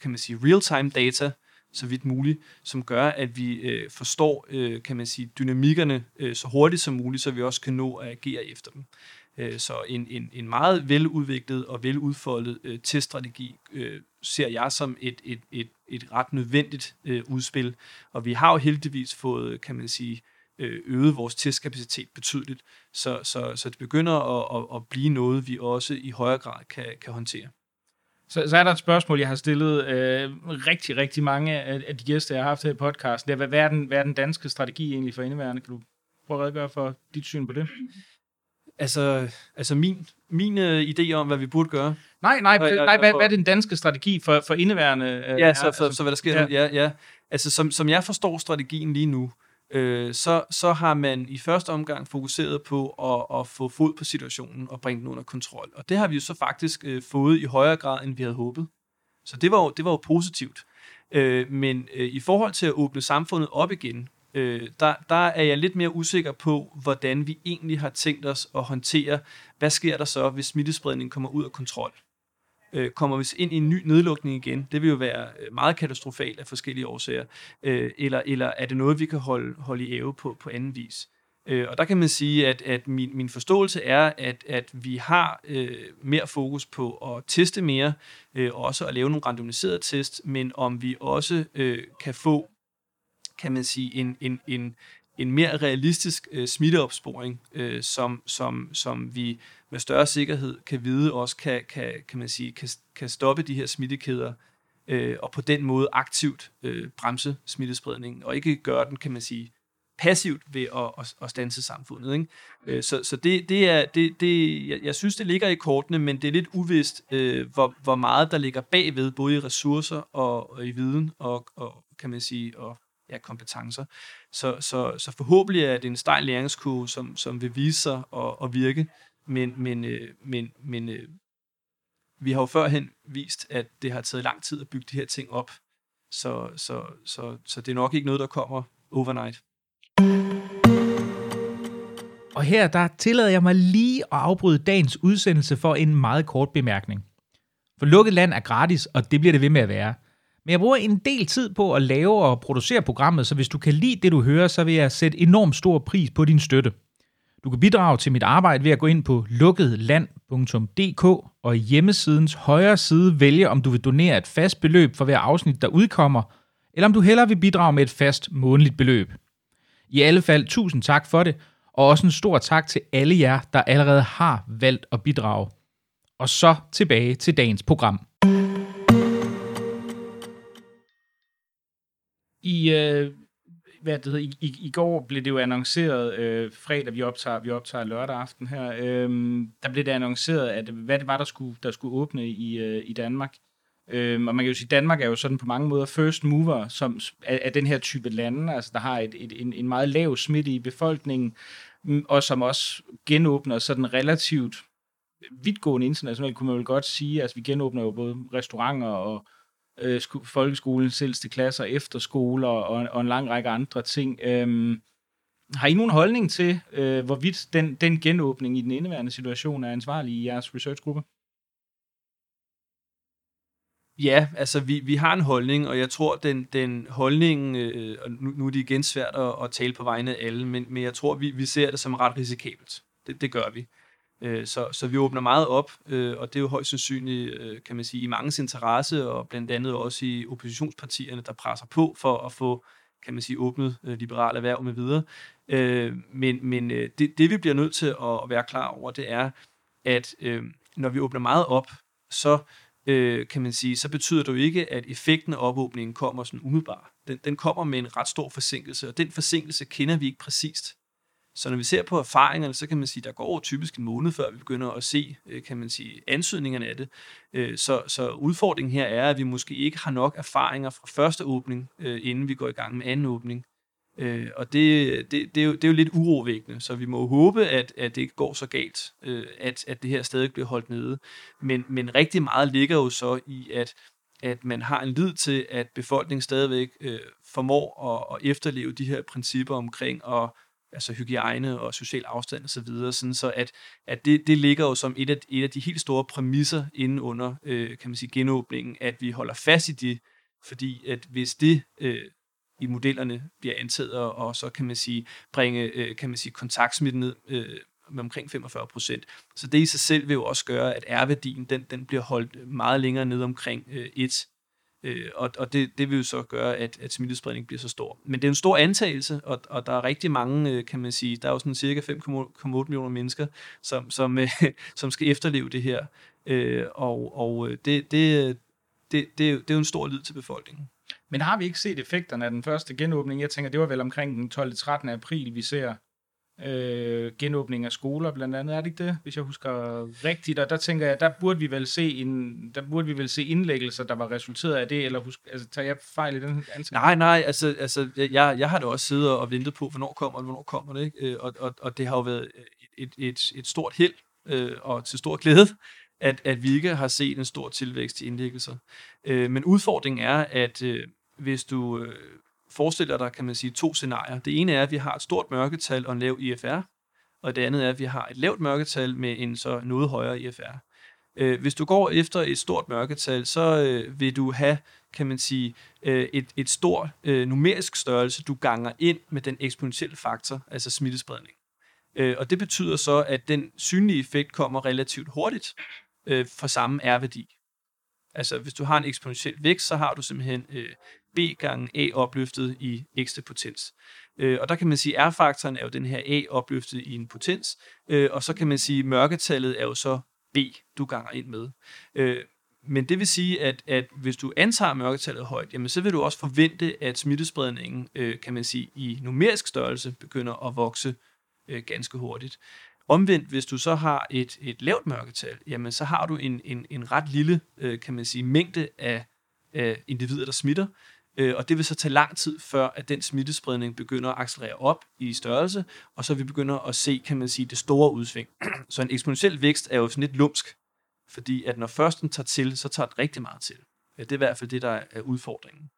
kan man sige, real-time data, så vidt muligt, som gør, at vi øh, forstår, øh, kan man sige, dynamikkerne øh, så hurtigt som muligt, så vi også kan nå at agere efter dem. Øh, så en, en, en meget veludviklet og veludfoldet øh, teststrategi øh, ser jeg som et, et, et, et ret nødvendigt øh, udspil. Og vi har jo heldigvis fået, kan man sige, øh, øget vores testkapacitet betydeligt, så, så, så det begynder at, at, at blive noget, vi også i højere grad kan, kan håndtere. Så, så er der et spørgsmål, jeg har stillet øh, rigtig, rigtig mange af, af de gæster, jeg har haft her i podcasten. Det er, hvad, er den, hvad er den danske strategi egentlig for indeværende? Kan du prøve at redegøre for dit syn på det? Altså, altså min, min uh, idé om, hvad vi burde gøre. Nej, nej, nej, nej hvad, hvad er den danske strategi for, for indeværende? Uh, ja, så, for, altså, så hvad der sker. Ja, ja. ja. Altså, som, som jeg forstår strategien lige nu, øh, så, så har man i første omgang fokuseret på at, at få fod på situationen og bringe den under kontrol. Og det har vi jo så faktisk øh, fået i højere grad, end vi havde håbet. Så det var jo, det var jo positivt. Øh, men øh, i forhold til at åbne samfundet op igen, øh, der, der er jeg lidt mere usikker på, hvordan vi egentlig har tænkt os at håndtere, hvad sker der så, hvis smittespredningen kommer ud af kontrol. Øh, kommer vi ind i en ny nedlukning igen, det vil jo være øh, meget katastrofalt af forskellige årsager, øh, eller, eller er det noget, vi kan holde, holde i æve på, på anden vis. Øh, og der kan man sige, at, at min, min forståelse er, at, at vi har øh, mere fokus på at teste mere, øh, også at lave nogle randomiserede test, men om vi også øh, kan få kan man sige, en, en, en, en mere realistisk øh, smitteopsporing, øh, som, som, som vi med større sikkerhed kan vide også kan, kan, kan, man sige, kan, kan stoppe de her smittekæder, øh, og på den måde aktivt øh, bremse smittespredningen, og ikke gøre den, kan man sige, passivt ved at, at, at stanse samfundet. Ikke? Øh, så så det, det er, det, det, jeg, jeg synes, det ligger i kortene, men det er lidt uvist, øh, hvor, hvor meget der ligger bagved, både i ressourcer og, og i viden, og, og kan man sige, og ja, kompetencer. Så, så, så forhåbentlig er det en stejl læringskurve, som, som vil vise sig at, at virke, men, men, øh, men, men øh, vi har jo førhen vist, at det har taget lang tid at bygge de her ting op, så, så, så, så det er nok ikke noget, der kommer overnight. Og her der tillader jeg mig lige at afbryde dagens udsendelse for en meget kort bemærkning. For lukket land er gratis, og det bliver det ved med at være – men jeg bruger en del tid på at lave og producere programmet, så hvis du kan lide det, du hører, så vil jeg sætte enormt stor pris på din støtte. Du kan bidrage til mit arbejde ved at gå ind på lukketland.dk og i hjemmesidens højre side vælge, om du vil donere et fast beløb for hver afsnit, der udkommer, eller om du hellere vil bidrage med et fast månedligt beløb. I alle fald tusind tak for det, og også en stor tak til alle jer, der allerede har valgt at bidrage. Og så tilbage til dagens program. I, øh, hvad det hedder, i, i, i går blev det jo annonceret, øh, fredag, vi optager, vi optager lørdag aften her, øh, der blev det annonceret, at hvad det var, der skulle, der skulle åbne i, øh, i Danmark. Øh, og man kan jo sige, at Danmark er jo sådan på mange måder first mover som, af, af den her type lande, altså der har et, et, en, en meget lav smitte i befolkningen, mm, og som også genåbner sådan relativt vidtgående internationalt, kunne man vel godt sige. Altså vi genåbner jo både restauranter og øh, folkeskolens ældste klasser, efterskoler og, og en lang række andre ting. Øhm, har I nogen holdning til, øh, hvorvidt den, den genåbning i den indeværende situation er ansvarlig i jeres researchgruppe? Ja, altså vi, vi har en holdning, og jeg tror, den, den holdning, øh, og nu, nu er det igen svært at, at tale på vegne af alle, men, men jeg tror, vi, vi ser det som ret risikabelt. Det, det gør vi. Øh, så, så vi åbner meget op, øh, og det er jo højst sandsynligt, øh, kan man sige, i mangens interesse, og blandt andet også i oppositionspartierne, der presser på for at få, kan man sige, åbnet øh, liberale erhverv med videre. Øh, men, men øh, det, det, vi bliver nødt til at være klar over, det er, at når vi åbner meget op, så kan man sige, så betyder det jo ikke, at effekten af opåbningen kommer sådan umiddelbart. Den, den kommer med en ret stor forsinkelse, og den forsinkelse kender vi ikke præcist. Så når vi ser på erfaringerne, så kan man sige, at der går typisk en måned, før vi begynder at se, øh, kan man sige, ansøgningerne af det. Øh, så, så udfordringen her er, at vi måske ikke har nok erfaringer fra første åbning, øh, inden vi går i gang med anden åbning. Og det, det, det, er jo, det er jo lidt urovækkende, så vi må håbe, at, at det ikke går så galt, at, at det her stadig bliver holdt nede. Men, men rigtig meget ligger jo så i, at at man har en lid til, at befolkningen stadigvæk øh, formår at, at efterleve de her principper omkring at altså hygiejne og social afstand og så videre, sådan så at, at det, det ligger jo som et af, et af de helt store præmisser inden under, øh, kan man sige, genåbningen, at vi holder fast i det, fordi at hvis det øh, i modellerne bliver antaget, og, og så kan man sige, bringe, øh, kan man sige, kontaktsmitten ned øh, med omkring 45 procent. Så det i sig selv vil jo også gøre, at R-værdien, den, den bliver holdt meget længere ned omkring øh, 1, Øh, og og det, det vil jo så gøre, at, at smittespredningen bliver så stor. Men det er en stor antagelse, og, og der er rigtig mange, øh, kan man sige, der er jo sådan cirka 5,8 millioner mennesker, som, som, øh, som skal efterleve det her. Øh, og og det, det, det, det, det er jo en stor lyd til befolkningen. Men har vi ikke set effekterne af den første genåbning? Jeg tænker, det var vel omkring den 12. 13. april, vi ser øh, genåbning af skoler blandt andet, er det ikke det, hvis jeg husker rigtigt? Og der tænker jeg, der burde vi vel se en, der burde vi vel se indlæggelser, der var resulteret af det, eller husk, altså, tager jeg fejl i den ansigt? Nej, nej, altså, altså jeg, jeg har da også siddet og ventet på, hvornår kommer det, hvornår kommer det, ikke? Øh, og, og, og det har jo været et, et, et stort held, øh, og til stor glæde, at, at vi ikke har set en stor tilvækst i indlæggelser. Øh, men udfordringen er, at øh, hvis du øh, forestiller dig, kan man sige, to scenarier. Det ene er, at vi har et stort mørketal og en lav IFR, og det andet er, at vi har et lavt mørketal med en så noget højere IFR. Øh, hvis du går efter et stort mørketal, så øh, vil du have, kan man sige, øh, et, et stort numerisk størrelse, du ganger ind med den eksponentielle faktor, altså smittespredning. og det betyder så, at den synlige effekt kommer relativt hurtigt for samme R-værdi. Altså hvis du har en eksponentiel vækst, så har du simpelthen øh, B gange A opløftet i ekstra potens. Øh, og der kan man sige, at R-faktoren er jo den her A opløftet i en potens, øh, og så kan man sige, at mørketallet er jo så B, du ganger ind med. Øh, men det vil sige, at, at hvis du antager mørketallet højt, jamen så vil du også forvente, at smittespredningen, øh, kan man sige, i numerisk størrelse begynder at vokse øh, ganske hurtigt. Omvendt, hvis du så har et, et lavt mørketal, jamen så har du en, en, en ret lille, øh, kan man sige, mængde af, af individer, der smitter, øh, og det vil så tage lang tid, før at den smittespredning begynder at accelerere op i størrelse, og så vi begynder at se, kan man sige, det store udsving. Så en eksponentiel vækst er jo sådan lidt lumsk, fordi at når først den tager til, så tager det rigtig meget til. Det er i hvert fald det, der er udfordringen.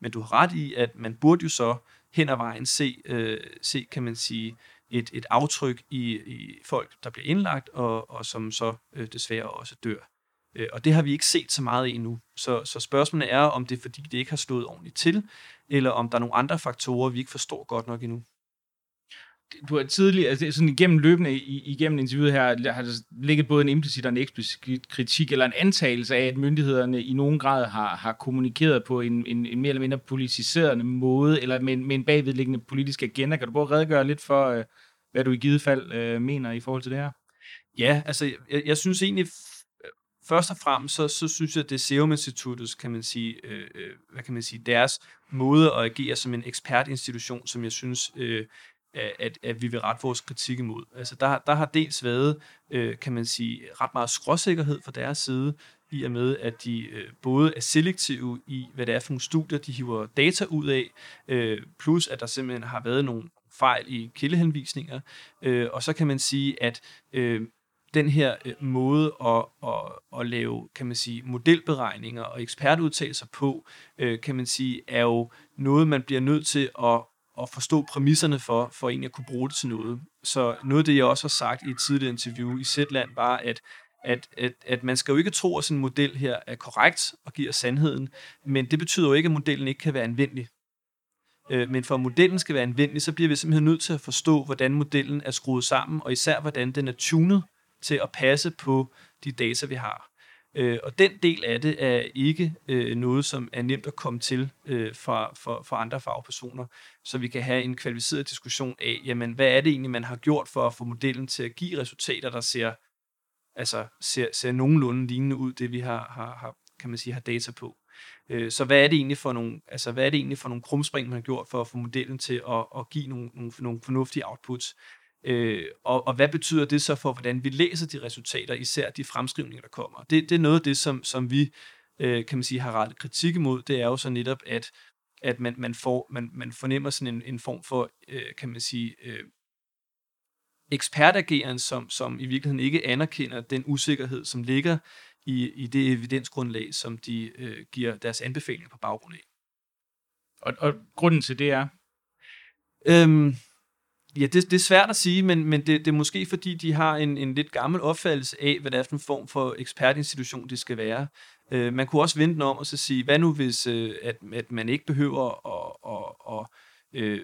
Men du har ret i, at man burde jo så hen ad vejen se, øh, se kan man sige, et, et aftryk i, i folk, der bliver indlagt, og, og som så øh, desværre også dør. Øh, og det har vi ikke set så meget endnu. Så, så spørgsmålet er, om det er fordi, det ikke har stået ordentligt til, eller om der er nogle andre faktorer, vi ikke forstår godt nok endnu. Du har tidligere, altså sådan igennem løbende igennem interviewet her, har der ligget både en implicit og en eksplicit kritik, eller en antagelse af, at myndighederne i nogen grad har, har kommunikeret på en, en, en mere eller mindre politiserende måde, eller med, med en bagvedliggende politisk agenda. Kan du prøve at redegøre lidt for, øh, hvad du i givet fald øh, mener i forhold til det her? Ja, altså jeg, jeg synes egentlig først og fremmest, så, så synes jeg, at det Serum Instituttets, kan man sige, øh, øh, hvad kan man sige, deres måde at agere som en ekspertinstitution, som jeg synes, øh, at, at vi vil rette vores kritik imod. Altså der, der har dels været, øh, kan man sige, ret meget skråsikkerhed fra deres side, i og med, at de øh, både er selektive i, hvad det er for nogle studier, de hiver data ud af, øh, plus at der simpelthen har været nogle fejl i kildehenvisninger, øh, og så kan man sige, at øh, den her øh, måde at, at, at lave, kan man sige, modelberegninger og ekspertudtalelser på, øh, kan man sige, er jo noget, man bliver nødt til at, at forstå præmisserne for, for egentlig at kunne bruge det til noget. Så noget af det, jeg også har sagt i et tidligere interview i Zetland, var, at at, at, at man skal jo ikke tro, at sådan en model her er korrekt og giver sandheden, men det betyder jo ikke, at modellen ikke kan være anvendelig. Øh, men for at modellen skal være anvendelig, så bliver vi simpelthen nødt til at forstå, hvordan modellen er skruet sammen, og især hvordan den er tunet til at passe på de data, vi har. Øh, og den del af det er ikke øh, noget, som er nemt at komme til øh, fra, for, for andre fagpersoner, så vi kan have en kvalificeret diskussion af, jamen, hvad er det egentlig, man har gjort for at få modellen til at give resultater, der ser, altså, ser, ser nogenlunde lignende ud, det vi har, har, har kan man sige, har data på. Øh, så hvad er det egentlig for nogle, altså, hvad er det egentlig for nogle krumspring, man har gjort for at få modellen til at, at give nogle, nogle, nogle fornuftige outputs? Øh, og, og hvad betyder det så for, hvordan vi læser de resultater, især de fremskrivninger, der kommer? Det, det er noget af det, som, som vi øh, kan man sige, har rettet kritik imod. Det er jo så netop, at, at man, man, får, man, man fornemmer sådan en, en form for, øh, kan man sige, øh, ekspertageren, som, som i virkeligheden ikke anerkender den usikkerhed, som ligger i, i det evidensgrundlag, som de øh, giver deres anbefalinger på baggrund af. Og, og grunden til det er? Øhm, Ja, det, det er svært at sige, men, men det, det er måske fordi, de har en, en lidt gammel opfattelse af, hvad det er for en form for ekspertinstitution, det skal være. Øh, man kunne også vente den om og så sige, hvad nu hvis, øh, at, at man ikke behøver at, at, at øh,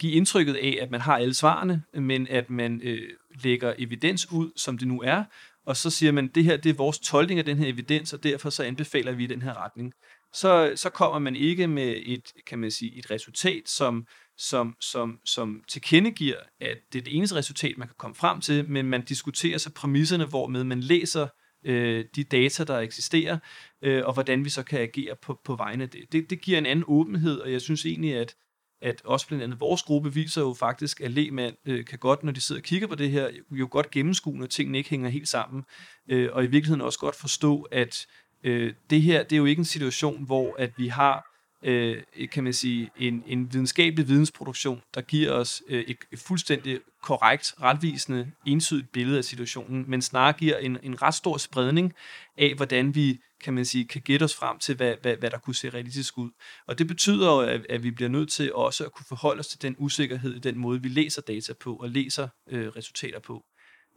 give indtrykket af, at man har alle svarene, men at man øh, lægger evidens ud, som det nu er, og så siger man, det her det er vores tolkning af den her evidens, og derfor så anbefaler vi den her retning. Så, så kommer man ikke med et, kan man sige, et resultat, som som, som, som tilkendegiver, at det er det eneste resultat, man kan komme frem til, men man diskuterer så præmisserne, hvormed man læser øh, de data, der eksisterer, øh, og hvordan vi så kan agere på, på vegne af det. det. Det giver en anden åbenhed, og jeg synes egentlig, at, at også blandt andet vores gruppe viser jo faktisk, at lægmand øh, kan godt, når de sidder og kigger på det her, jo godt gennemskue, når tingene ikke hænger helt sammen, øh, og i virkeligheden også godt forstå, at øh, det her, det er jo ikke en situation, hvor at vi har øh, kan man sige, en, en videnskabelig vidensproduktion, der giver os øh, et, et fuldstændig korrekt, retvisende, entydigt billede af situationen, men snarere giver en, en ret stor spredning af, hvordan vi kan man sige, kan gætte os frem til, hvad, hvad, hvad der kunne se realistisk ud. Og det betyder jo, at, at vi bliver nødt til også at kunne forholde os til den usikkerhed i den måde, vi læser data på og læser øh, resultater på.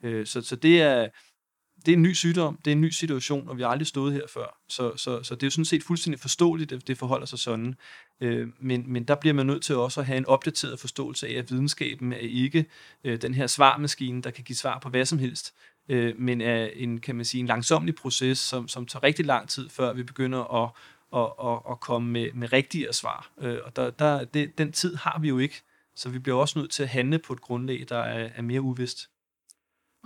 Øh, så, så det er, det er en ny sygdom, det er en ny situation, og vi har aldrig stået her før. Så, så, så det er jo sådan set fuldstændig forståeligt, at det forholder sig sådan. Øh, men, men der bliver man nødt til også at have en opdateret forståelse af, at videnskaben er ikke øh, den her svarmaskine, der kan give svar på hvad som helst, øh, men er en, kan man sige, en langsomlig proces, som, som tager rigtig lang tid, før vi begynder at, at, at, at komme med, med rigtige svar. Øh, og der, der, det, den tid har vi jo ikke, så vi bliver også nødt til at handle på et grundlag, der er, er mere uvist.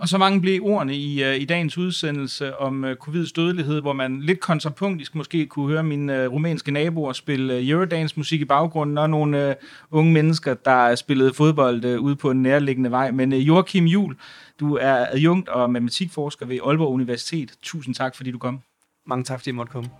Og så mange blev ordene i, uh, i dagens udsendelse om uh, covids dødelighed, hvor man lidt kontrapunktisk måske kunne høre mine uh, øh, rumænske naboer spille uh, Eurodance musik i baggrunden, og nogle uh, unge mennesker, der spillede fodbold uh, ude på en nærliggende vej. Men uh, Joachim Jul, du er adjunkt og matematikforsker ved Aalborg Universitet. Tusind tak, fordi du kom. Mange tak, fordi jeg måtte komme.